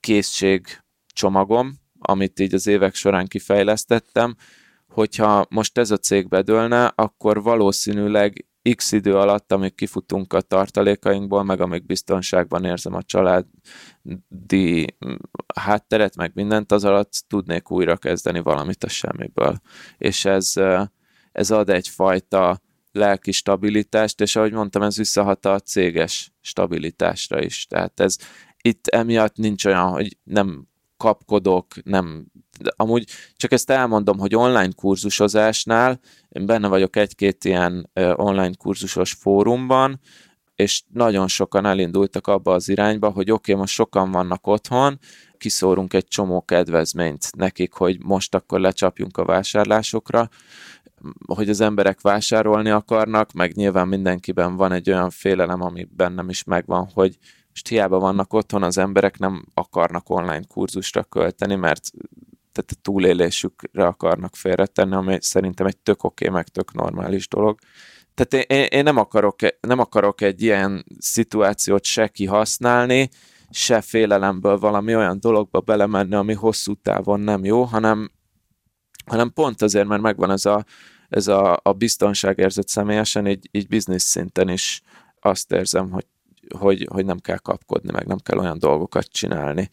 készség csomagom, amit így az évek során kifejlesztettem, hogyha most ez a cég bedőlne, akkor valószínűleg x idő alatt, amíg kifutunk a tartalékainkból, meg amíg biztonságban érzem a családi hátteret, meg mindent, az alatt tudnék újra kezdeni valamit a semmiből. És ez, ez ad egyfajta lelki stabilitást, és ahogy mondtam, ez visszahat a céges stabilitásra is. Tehát ez itt emiatt nincs olyan, hogy nem kapkodok, nem de amúgy csak ezt elmondom, hogy online kurzusozásnál én benne vagyok egy-két ilyen online kurzusos fórumban, és nagyon sokan elindultak abba az irányba, hogy oké, okay, most sokan vannak otthon, kiszórunk egy csomó kedvezményt nekik, hogy most akkor lecsapjunk a vásárlásokra, hogy az emberek vásárolni akarnak, meg nyilván mindenkiben van egy olyan félelem, ami bennem is megvan, hogy most hiába vannak otthon, az emberek nem akarnak online kurzusra költeni, mert tehát a túlélésükre akarnak félretenni, ami szerintem egy tök oké, okay, meg tök normális dolog. Tehát én, én nem, akarok, nem akarok egy ilyen szituációt se kihasználni, se félelemből valami olyan dologba belemenni, ami hosszú távon nem jó, hanem, hanem pont azért, mert megvan ez a, ez a, a biztonságérzet személyesen, így, így biznisz szinten is azt érzem, hogy, hogy, hogy nem kell kapkodni, meg nem kell olyan dolgokat csinálni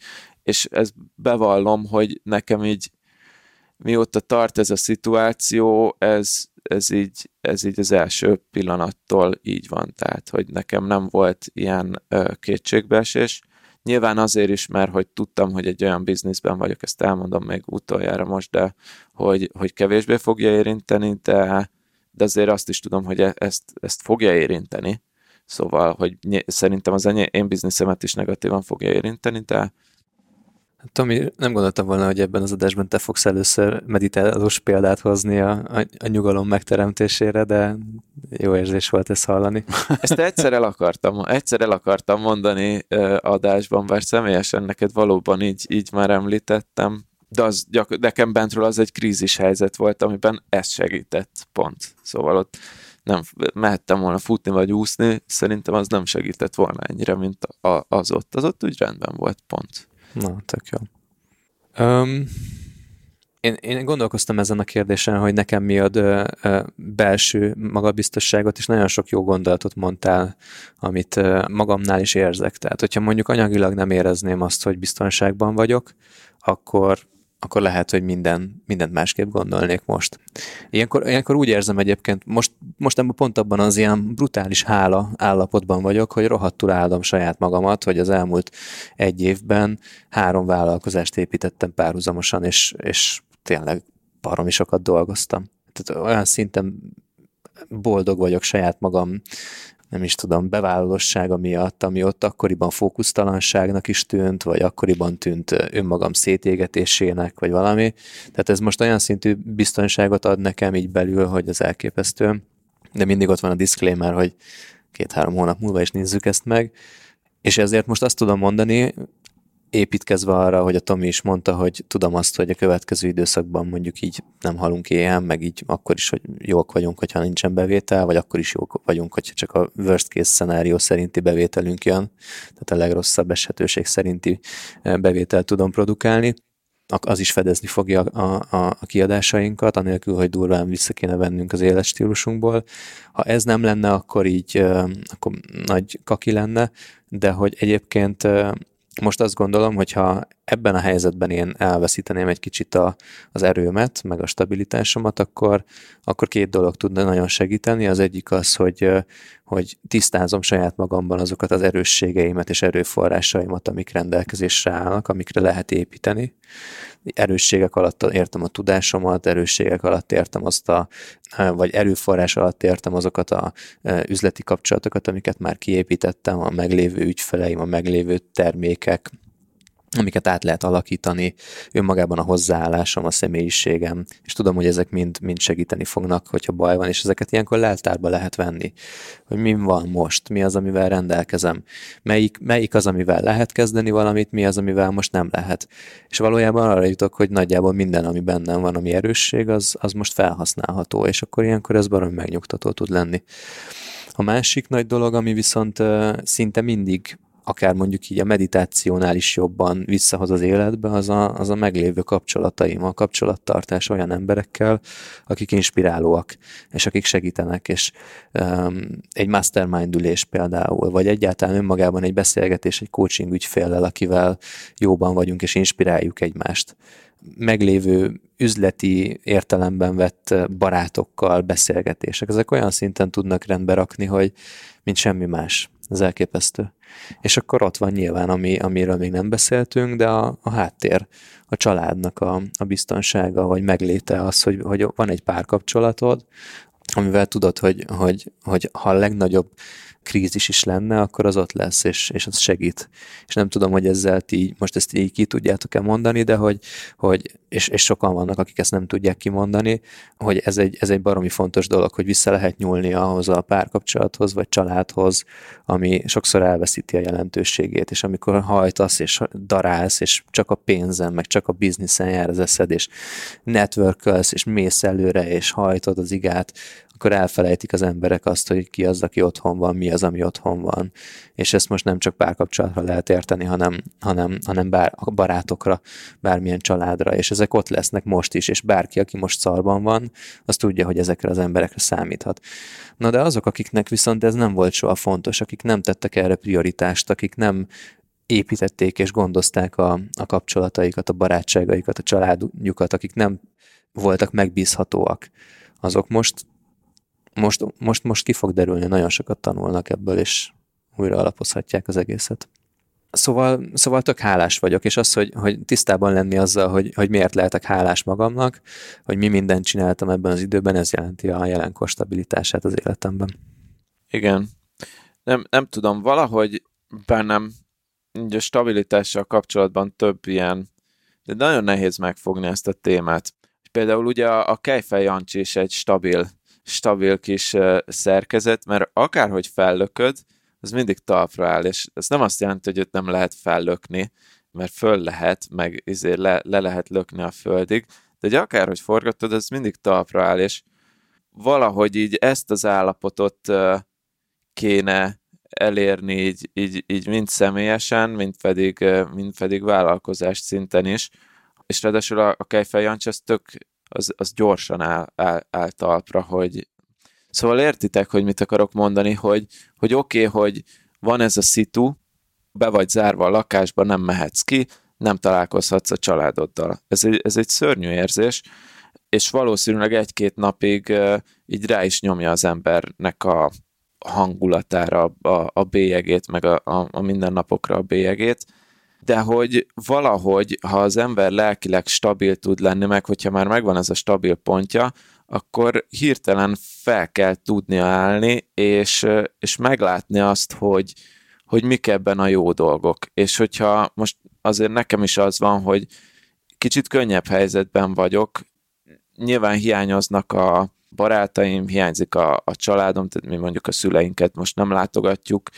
és ez bevallom, hogy nekem így mióta tart ez a szituáció, ez, ez, így, ez így az első pillanattól így van, tehát hogy nekem nem volt ilyen ö, kétségbeesés. Nyilván azért is, mert hogy tudtam, hogy egy olyan bizniszben vagyok, ezt elmondom még utoljára most, de hogy, hogy kevésbé fogja érinteni, de, de azért azt is tudom, hogy e, ezt, ezt fogja érinteni. Szóval, hogy szerintem az én bizniszemet is negatívan fogja érinteni, de, Tomi, nem gondoltam volna, hogy ebben az adásban te fogsz először meditálós példát hozni a, a, a nyugalom megteremtésére, de jó érzés volt ezt hallani. Ezt egyszer el akartam, egyszer el akartam mondani uh, adásban, bár személyesen neked valóban így, így már említettem, de az gyak, nekem bentről az egy krízis helyzet volt, amiben ez segített, pont. Szóval ott nem mehettem volna futni vagy úszni, szerintem az nem segített volna ennyire, mint a, az ott. Az ott úgy rendben volt, pont. Na, tök jó. Um, én, én gondolkoztam ezen a kérdésen, hogy nekem mi ad ö, ö, belső magabiztosságot, és nagyon sok jó gondolatot mondtál, amit ö, magamnál is érzek. Tehát, hogyha mondjuk anyagilag nem érezném azt, hogy biztonságban vagyok, akkor akkor lehet, hogy minden, mindent másképp gondolnék most. Ilyenkor, ilyenkor úgy érzem egyébként, most, most ebben pont abban az ilyen brutális hála állapotban vagyok, hogy rohadtul áldom saját magamat, hogy az elmúlt egy évben három vállalkozást építettem párhuzamosan, és, és tényleg baromi sokat dolgoztam. Tehát olyan szinten boldog vagyok saját magam nem is tudom, bevállalossága miatt, ami ott akkoriban fókusztalanságnak is tűnt, vagy akkoriban tűnt önmagam szétégetésének, vagy valami. Tehát ez most olyan szintű biztonságot ad nekem így belül, hogy az elképesztő. De mindig ott van a disclaimer, hogy két-három hónap múlva is nézzük ezt meg. És ezért most azt tudom mondani, építkezve arra, hogy a Tomi is mondta, hogy tudom azt, hogy a következő időszakban mondjuk így nem halunk éhen, meg így akkor is, hogy jók vagyunk, hogyha nincsen bevétel, vagy akkor is jók vagyunk, hogyha csak a worst case szenárió szerinti bevételünk jön, tehát a legrosszabb esetőség szerinti eh, bevételt tudom produkálni az is fedezni fogja a, a, a kiadásainkat, anélkül, hogy durván vissza kéne vennünk az életstílusunkból. Ha ez nem lenne, akkor így, eh, akkor nagy kaki lenne, de hogy egyébként eh, most azt gondolom, hogy ha ebben a helyzetben én elveszíteném egy kicsit a, az erőmet, meg a stabilitásomat, akkor, akkor két dolog tudna nagyon segíteni. Az egyik az, hogy, hogy tisztázom saját magamban azokat az erősségeimet és erőforrásaimat, amik rendelkezésre állnak, amikre lehet építeni. Erősségek alatt értem a tudásomat, erősségek alatt értem azt a, vagy erőforrás alatt értem azokat a üzleti kapcsolatokat, amiket már kiépítettem, a meglévő ügyfeleim, a meglévő termékek, amiket át lehet alakítani, önmagában a hozzáállásom, a személyiségem, és tudom, hogy ezek mind, mind segíteni fognak, hogyha baj van, és ezeket ilyenkor leltárba lehet venni, hogy mi van most, mi az, amivel rendelkezem, melyik, melyik az, amivel lehet kezdeni valamit, mi az, amivel most nem lehet. És valójában arra jutok, hogy nagyjából minden, ami bennem van, ami erősség, az, az most felhasználható, és akkor ilyenkor ez baromi megnyugtató tud lenni. A másik nagy dolog, ami viszont szinte mindig akár mondjuk így a meditációnál is jobban visszahoz az életbe, az a, az a meglévő kapcsolataim, a kapcsolattartás olyan emberekkel, akik inspirálóak, és akik segítenek, és um, egy mastermind ülés például, vagy egyáltalán önmagában egy beszélgetés egy coaching ügyféllel, akivel jóban vagyunk, és inspiráljuk egymást meglévő üzleti értelemben vett barátokkal beszélgetések. Ezek olyan szinten tudnak rendbe rakni, hogy mint semmi más. Ez elképesztő. És akkor ott van nyilván, ami, amiről még nem beszéltünk, de a, a háttér, a családnak a, a biztonsága, vagy megléte az, hogy, hogy van egy párkapcsolatod, amivel tudod, hogy, hogy, hogy ha a legnagyobb krízis is lenne, akkor az ott lesz, és, és az segít. És nem tudom, hogy ezzel ti most ezt így ki tudjátok-e mondani, de hogy, hogy és, és sokan vannak, akik ezt nem tudják kimondani, hogy ez egy, ez egy baromi fontos dolog, hogy vissza lehet nyúlni ahhoz a párkapcsolathoz, vagy családhoz, ami sokszor elveszíti a jelentőségét, és amikor hajtasz, és darálsz, és csak a pénzen, meg csak a bizniszen jár az eszed, és networkölsz, és mész előre, és hajtod az igát, akkor elfelejtik az emberek azt, hogy ki az, aki otthon van, mi az, ami otthon van. És ezt most nem csak párkapcsolatra lehet érteni, hanem, hanem, hanem bár, a barátokra, bármilyen családra, és ezek ott lesznek most is, és bárki, aki most szarban van, az tudja, hogy ezekre az emberekre számíthat. Na de azok, akiknek viszont ez nem volt soha fontos, akik nem tettek erre prioritást, akik nem építették és gondozták a, a kapcsolataikat, a barátságaikat, a családjukat, akik nem voltak megbízhatóak, azok most most, most, most ki fog derülni, nagyon sokat tanulnak ebből, és újra alapozhatják az egészet. Szóval, szóval tök hálás vagyok, és az, hogy, hogy tisztában lenni azzal, hogy, hogy miért lehetek hálás magamnak, hogy mi mindent csináltam ebben az időben, ez jelenti a jelenkor stabilitását az életemben. Igen. Nem, nem tudom, valahogy bennem így a stabilitással kapcsolatban több ilyen, de nagyon nehéz megfogni ezt a témát. Például ugye a, Kejfej Jancsi is egy stabil stabil kis szerkezet, mert akárhogy fellököd, az mindig talpra áll, és ez nem azt jelenti, hogy őt nem lehet fellökni, mert föl lehet, meg izé le, le lehet lökni a földig, de hogy akárhogy forgatod, az mindig talpra áll, és valahogy így ezt az állapotot kéne elérni így, így, így mind személyesen, mind pedig, mind pedig vállalkozás szinten is, és ráadásul a, a Kejfej Jancs az tök az, az gyorsan áll, áll, áll talpra, hogy szóval értitek, hogy mit akarok mondani, hogy, hogy oké, okay, hogy van ez a szitu, be vagy zárva a lakásba, nem mehetsz ki, nem találkozhatsz a családoddal. Ez egy, ez egy szörnyű érzés, és valószínűleg egy-két napig így rá is nyomja az embernek a hangulatára a, a bélyegét, meg a, a, a mindennapokra a bélyegét, de hogy valahogy, ha az ember lelkileg stabil tud lenni, meg hogyha már megvan ez a stabil pontja, akkor hirtelen fel kell tudnia állni, és, és meglátni azt, hogy, hogy mik ebben a jó dolgok. És hogyha most azért nekem is az van, hogy kicsit könnyebb helyzetben vagyok, nyilván hiányoznak a barátaim, hiányzik a, a családom, tehát mi mondjuk a szüleinket most nem látogatjuk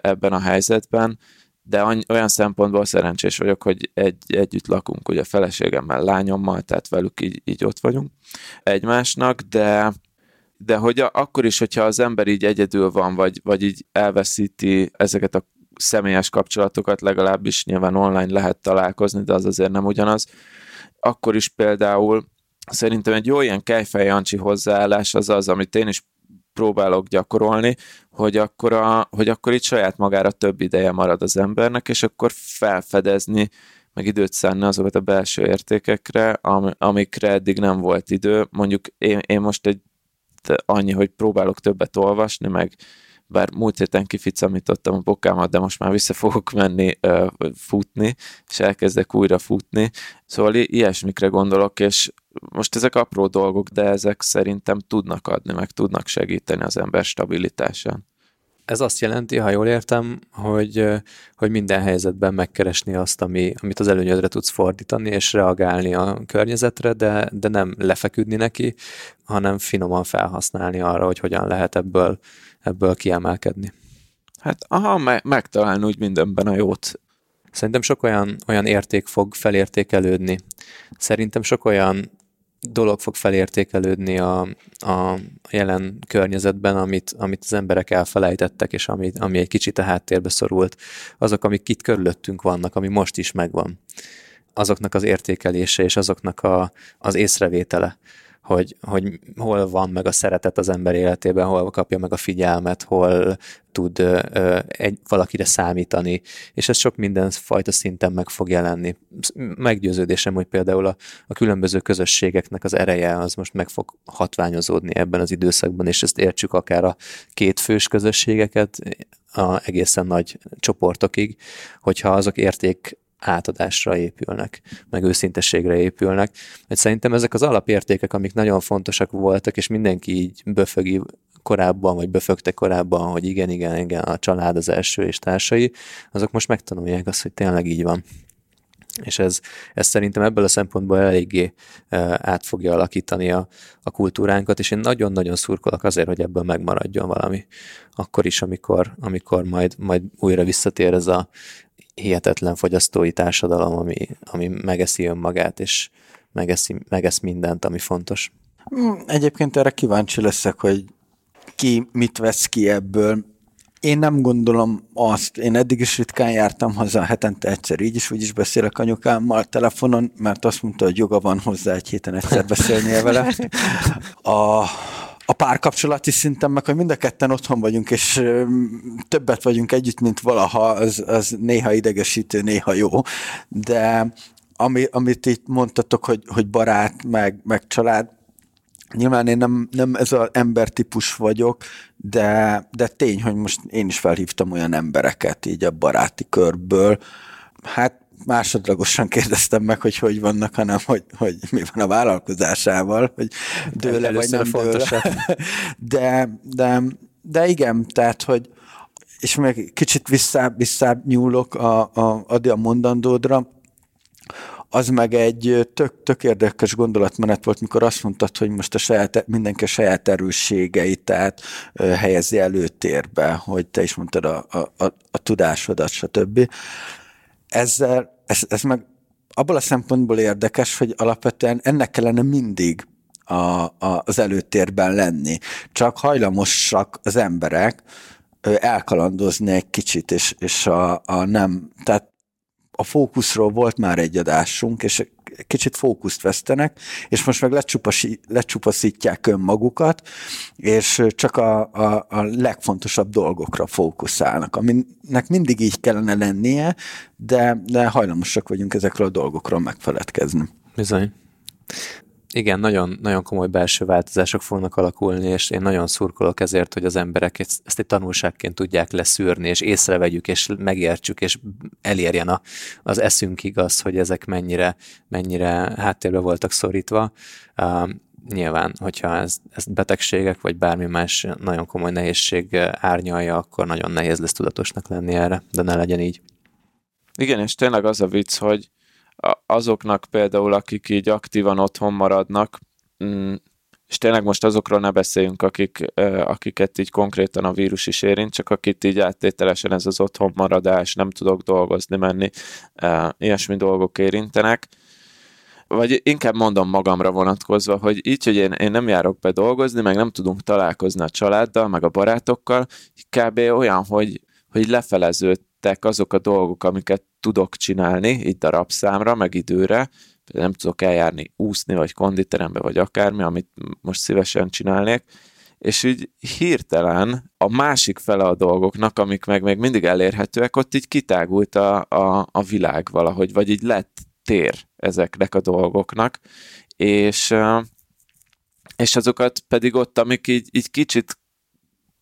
ebben a helyzetben, de olyan szempontból szerencsés vagyok, hogy egy, együtt lakunk, ugye feleségemmel, lányommal, tehát velük így, így ott vagyunk egymásnak, de, de hogy a, akkor is, hogyha az ember így egyedül van, vagy, vagy így elveszíti ezeket a személyes kapcsolatokat, legalábbis nyilván online lehet találkozni, de az azért nem ugyanaz, akkor is például szerintem egy jó ilyen Kejfej Jancsi hozzáállás az az, amit én is próbálok gyakorolni, hogy akkor, a, hogy akkor itt saját magára több ideje marad az embernek, és akkor felfedezni, meg időt szánni azokat a belső értékekre, am, amikre eddig nem volt idő. Mondjuk én, én most egy annyi, hogy próbálok többet olvasni, meg bár múlt héten kificamítottam a bokámat, de most már vissza fogok menni uh, futni, és elkezdek újra futni. Szóval ilyesmikre gondolok, és most ezek apró dolgok, de ezek szerintem tudnak adni, meg tudnak segíteni az ember stabilitásán. Ez azt jelenti, ha jól értem, hogy, hogy minden helyzetben megkeresni azt, ami, amit az előnyödre tudsz fordítani, és reagálni a környezetre, de, de nem lefeküdni neki, hanem finoman felhasználni arra, hogy hogyan lehet ebből, ebből kiemelkedni. Hát aha, me- megtalálni úgy mindenben a jót. Szerintem sok olyan, olyan érték fog felértékelődni. Szerintem sok olyan dolog fog felértékelődni a, a jelen környezetben, amit, amit az emberek elfelejtettek, és ami, ami egy kicsit a háttérbe szorult. Azok, amik itt körülöttünk vannak, ami most is megvan. Azoknak az értékelése és azoknak a, az észrevétele hogy, hogy hol van meg a szeretet az ember életében, hol kapja meg a figyelmet, hol tud ö, egy, valakire számítani, és ez sok mindenfajta szinten meg fog jelenni. Meggyőződésem, hogy például a, a különböző közösségeknek az ereje az most meg fog hatványozódni ebben az időszakban, és ezt értsük akár a kétfős közösségeket, a egészen nagy csoportokig, hogyha azok érték átadásra épülnek, meg őszintességre épülnek. Mert szerintem ezek az alapértékek, amik nagyon fontosak voltak, és mindenki így böfögi korábban, vagy böfögte korábban, hogy igen, igen, igen, a család az első és társai, azok most megtanulják azt, hogy tényleg így van. És ez, ez szerintem ebből a szempontból eléggé át fogja alakítani a, a kultúránkat, és én nagyon-nagyon szurkolok azért, hogy ebből megmaradjon valami. Akkor is, amikor, amikor majd, majd újra visszatér ez a hihetetlen fogyasztói társadalom, ami, ami megeszi önmagát, és megeszi, megesz mindent, ami fontos. Hmm, egyébként erre kíváncsi leszek, hogy ki mit vesz ki ebből. Én nem gondolom azt, én eddig is ritkán jártam haza, hetente egyszer így is, úgy is beszélek anyukámmal telefonon, mert azt mondta, hogy joga van hozzá egy héten egyszer beszélnie vele. A, a párkapcsolati szinten, meg hogy mind a ketten otthon vagyunk, és többet vagyunk együtt, mint valaha, az, az néha idegesítő, néha jó, de ami, amit itt mondtatok, hogy, hogy barát, meg, meg család, Nyilván én nem, nem ez az embertípus vagyok, de, de tény, hogy most én is felhívtam olyan embereket így a baráti körből. Hát másodlagosan kérdeztem meg, hogy hogy vannak, hanem hogy, hogy mi van a vállalkozásával, hogy dőle vagy nem dőle. De, de, de igen, tehát, hogy és még kicsit vissza, vissza nyúlok a, a, a mondandódra, az meg egy tök, tök érdekes gondolatmenet volt, mikor azt mondtad, hogy most a saját, mindenki a saját erősségeit, tehát helyezi előtérbe, hogy te is mondtad a, a, a, a tudásodat, stb. Ezzel, ez, ez meg abból a szempontból érdekes, hogy alapvetően ennek kellene mindig a, a, az előtérben lenni. Csak hajlamosak az emberek elkalandozni egy kicsit, és, és a, a nem, tehát a fókuszról volt már egy adásunk, és kicsit fókuszt vesztenek, és most meg lecsupaszítják önmagukat, és csak a, a, a legfontosabb dolgokra fókuszálnak, aminek mindig így kellene lennie, de, de hajlamosak vagyunk ezekről a dolgokról megfeledkezni. Bizony igen, nagyon, nagyon komoly belső változások fognak alakulni, és én nagyon szurkolok ezért, hogy az emberek ezt, egy tanulságként tudják leszűrni, és észrevegyük, és megértsük, és elérjen a, az eszünkig az, hogy ezek mennyire, mennyire háttérbe voltak szorítva. Uh, nyilván, hogyha ez, ez betegségek, vagy bármi más nagyon komoly nehézség árnyalja, akkor nagyon nehéz lesz tudatosnak lenni erre, de ne legyen így. Igen, és tényleg az a vicc, hogy azoknak például, akik így aktívan otthon maradnak, mm, és tényleg most azokról ne beszéljünk, akik, akiket így konkrétan a vírus is érint, csak akit így áttételesen ez az otthon maradás, nem tudok dolgozni, menni, ilyesmi dolgok érintenek. Vagy inkább mondom magamra vonatkozva, hogy így, hogy én, én nem járok be dolgozni, meg nem tudunk találkozni a családdal, meg a barátokkal, kb. olyan, hogy, hogy lefeleződtek azok a dolgok, amiket tudok csinálni, itt darabszámra, meg időre, nem tudok eljárni úszni, vagy konditerembe, vagy akármi, amit most szívesen csinálnék, és így hirtelen a másik fele a dolgoknak, amik meg még mindig elérhetőek, ott így kitágult a, a, a világ valahogy, vagy így lett tér ezeknek a dolgoknak, és, és azokat pedig ott, amik így, így kicsit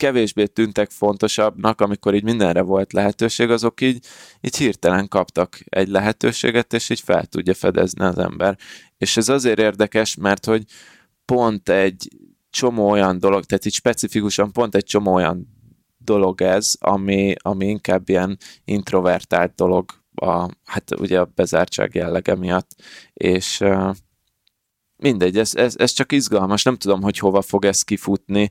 kevésbé tűntek fontosabbnak, amikor így mindenre volt lehetőség, azok így, így hirtelen kaptak egy lehetőséget, és így fel tudja fedezni az ember. És ez azért érdekes, mert hogy pont egy csomó olyan dolog, tehát így specifikusan pont egy csomó olyan dolog ez, ami, ami inkább ilyen introvertált dolog, a, hát ugye a bezártság jellege miatt, és mindegy, ez, ez, ez csak izgalmas, nem tudom, hogy hova fog ez kifutni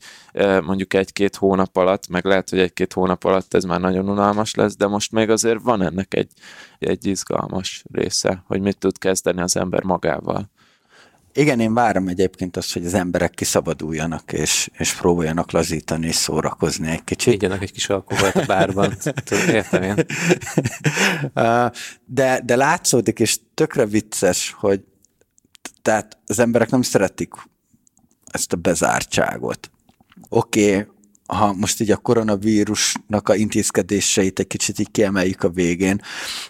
mondjuk egy-két hónap alatt, meg lehet, hogy egy-két hónap alatt ez már nagyon unalmas lesz, de most még azért van ennek egy, egy izgalmas része, hogy mit tud kezdeni az ember magával. Igen, én várom egyébként azt, hogy az emberek kiszabaduljanak, és, és próbáljanak lazítani, és szórakozni egy kicsit. Ígyanak egy kis alkoholt a bárban, értem én. De, de látszódik, és tökre vicces, hogy tehát az emberek nem szeretik ezt a bezártságot. Oké, okay, ha most így a koronavírusnak a intézkedéseit egy kicsit így kiemeljük a végén,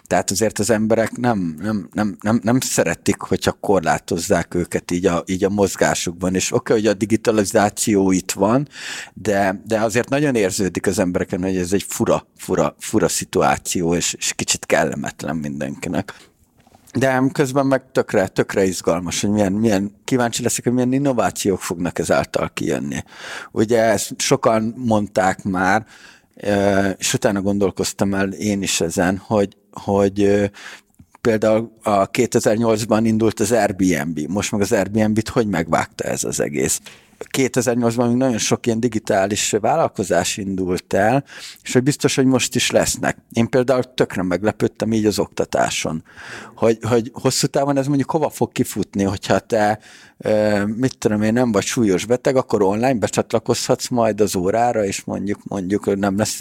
tehát azért az emberek nem, nem, nem, nem, nem szeretik, hogyha korlátozzák őket így a, így a mozgásukban, és oké, okay, hogy a digitalizáció itt van, de, de azért nagyon érződik az embereken, hogy ez egy fura, fura, fura szituáció, és, és kicsit kellemetlen mindenkinek. De közben meg tökre, tökre izgalmas, hogy milyen, milyen kíváncsi leszek, hogy milyen innovációk fognak ezáltal kijönni. Ugye ezt sokan mondták már, és utána gondolkoztam el én is ezen, hogy, hogy például a 2008-ban indult az Airbnb, most meg az Airbnb-t hogy megvágta ez az egész? 2008-ban még nagyon sok ilyen digitális vállalkozás indult el, és hogy biztos, hogy most is lesznek. Én például tökre meglepődtem így az oktatáson, hogy, hogy hosszú távon ez mondjuk hova fog kifutni, hogyha te, mit tudom én, nem vagy súlyos beteg, akkor online becsatlakozhatsz majd az órára, és mondjuk, mondjuk nem lesz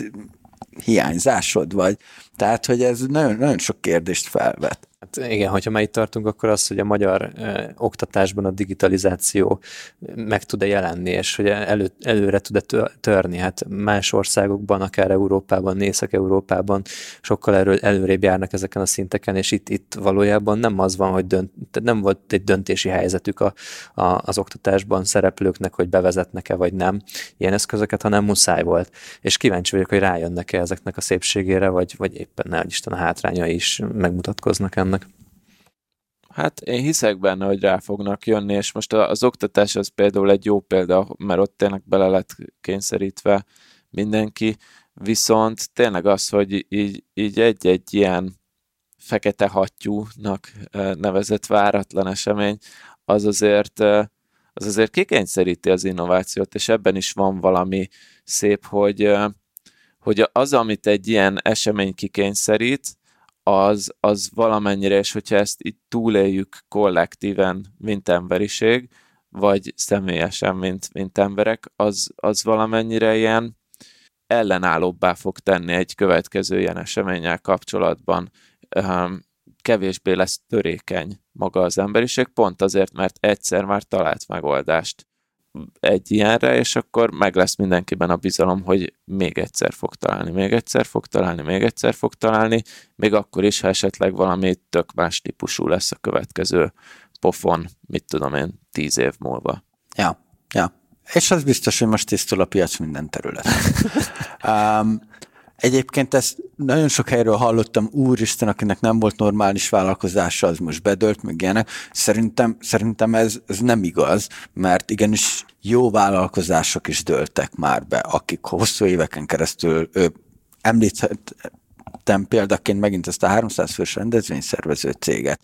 hiányzásod, vagy. Tehát, hogy ez nagyon, nagyon sok kérdést felvet. Hát igen, hogyha már itt tartunk, akkor az, hogy a magyar eh, oktatásban a digitalizáció meg tud-e jelenni, és hogy elő, előre tud-e törni. Hát más országokban, akár Európában, Észak-Európában sokkal elő, előrébb járnak ezeken a szinteken, és itt, itt valójában nem az van, hogy dönt, nem volt egy döntési helyzetük a, a, az oktatásban szereplőknek, hogy bevezetnek-e vagy nem ilyen eszközöket, hanem muszáj volt. És kíváncsi vagyok, hogy rájönnek-e ezeknek a szépségére, vagy, vagy éppen ne, Isten a hátrányai is megmutatkoznak ennek. Hát én hiszek benne, hogy rá fognak jönni, és most az oktatás az például egy jó példa, mert ott tényleg bele lett kényszerítve mindenki, viszont tényleg az, hogy így, így egy-egy ilyen fekete hattyúnak nevezett váratlan esemény, az azért, az azért kikényszeríti az innovációt, és ebben is van valami szép, hogy, hogy az, amit egy ilyen esemény kikényszerít, az, az valamennyire, és hogyha ezt itt túléljük kollektíven, mint emberiség, vagy személyesen, mint, mint emberek, az, az valamennyire ilyen ellenállóbbá fog tenni egy következő ilyen eseménnyel kapcsolatban. Kevésbé lesz törékeny maga az emberiség, pont azért, mert egyszer már talált megoldást egy ilyenre, és akkor meg lesz mindenkiben a bizalom, hogy még egyszer fog találni, még egyszer fog találni, még egyszer fog találni, még akkor is, ha esetleg valami tök más típusú lesz a következő pofon, mit tudom én, tíz év múlva. Ja, ja. És az biztos, hogy most tisztul a piac minden területen. um, Egyébként ezt nagyon sok helyről hallottam, úristen, akinek nem volt normális vállalkozása, az most bedölt, meg ilyenek. Szerintem, szerintem ez, ez nem igaz, mert igenis jó vállalkozások is dőltek már be, akik hosszú éveken keresztül ő, említettem példaként megint ezt a 300 fős rendezvényszervező céget,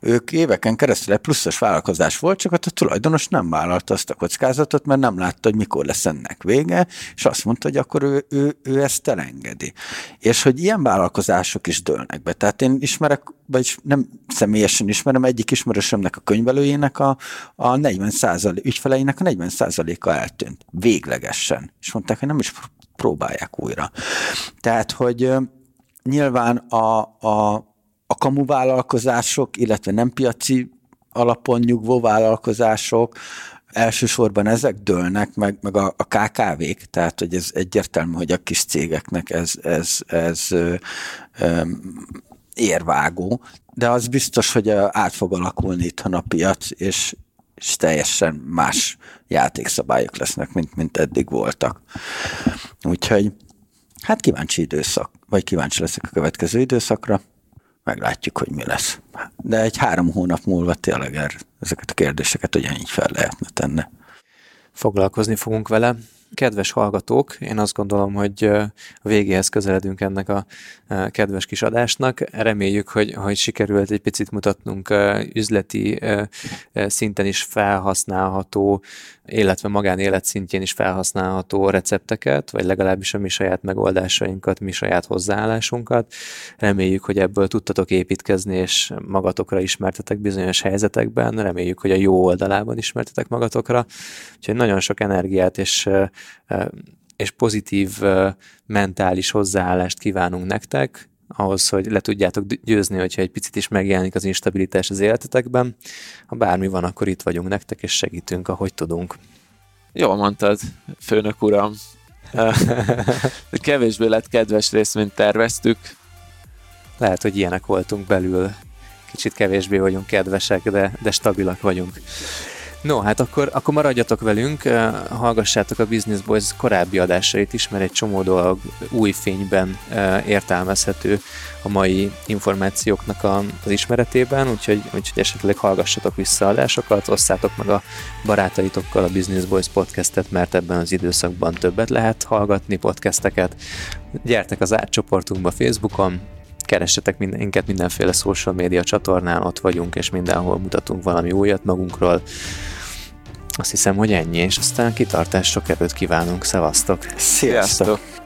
ők éveken keresztül egy pluszos vállalkozás volt, csak a tulajdonos nem vállalta azt a kockázatot, mert nem látta, hogy mikor lesz ennek vége, és azt mondta, hogy akkor ő, ő, ő ezt elengedi. És hogy ilyen vállalkozások is dőlnek be. Tehát én ismerek, vagy nem személyesen ismerem, egyik ismerősömnek a könyvelőjének a, a 40% ügyfeleinek a 40% a eltűnt. Véglegesen. És mondták, hogy nem is próbálják újra. Tehát, hogy nyilván a, a, a kamu vállalkozások, illetve nem piaci alapon nyugvó vállalkozások elsősorban ezek dőlnek, meg, meg a, a KKV-k, tehát hogy ez egyértelmű, hogy a kis cégeknek ez, ez, ez ö, ö, érvágó, de az biztos, hogy át fog alakulni itthon a piac, és, és teljesen más játékszabályok lesznek, mint, mint eddig voltak. Úgyhogy hát kíváncsi időszak, vagy kíváncsi leszek a következő időszakra, meglátjuk, hogy mi lesz. De egy három hónap múlva tényleg er, ezeket a kérdéseket ugyanígy fel lehetne tenni. Foglalkozni fogunk vele. Kedves hallgatók, én azt gondolom, hogy a végéhez közeledünk ennek a kedves kis adásnak. Reméljük, hogy, hogy sikerült egy picit mutatnunk üzleti szinten is felhasználható, illetve magánélet szintjén is felhasználható recepteket, vagy legalábbis a mi saját megoldásainkat, mi saját hozzáállásunkat. Reméljük, hogy ebből tudtatok építkezni, és magatokra ismertetek bizonyos helyzetekben. Reméljük, hogy a jó oldalában ismertetek magatokra. Úgyhogy nagyon sok energiát és és pozitív mentális hozzáállást kívánunk nektek, ahhoz, hogy le tudjátok győzni, hogyha egy picit is megjelenik az instabilitás az életetekben. Ha bármi van, akkor itt vagyunk nektek, és segítünk, ahogy tudunk. Jól mondtad, főnök uram. Kevésbé lett kedves rész, mint terveztük. Lehet, hogy ilyenek voltunk belül. Kicsit kevésbé vagyunk kedvesek, de, de stabilak vagyunk. No, hát akkor, akkor maradjatok velünk, eh, hallgassátok a Business Boys korábbi adásait is, mert egy csomó dolog új fényben eh, értelmezhető a mai információknak az ismeretében, úgyhogy, úgyhogy esetleg hallgassatok vissza adásokat, osszátok meg a barátaitokkal a Business Boys podcastet, mert ebben az időszakban többet lehet hallgatni podcasteket. Gyertek az átcsoportunkba Facebookon, keressetek minket mindenféle social media csatornán, ott vagyunk, és mindenhol mutatunk valami újat magunkról. Azt hiszem, hogy ennyi, és aztán kitartás sok erőt kívánunk. Szevasztok! Sziasztok! Sziasztok.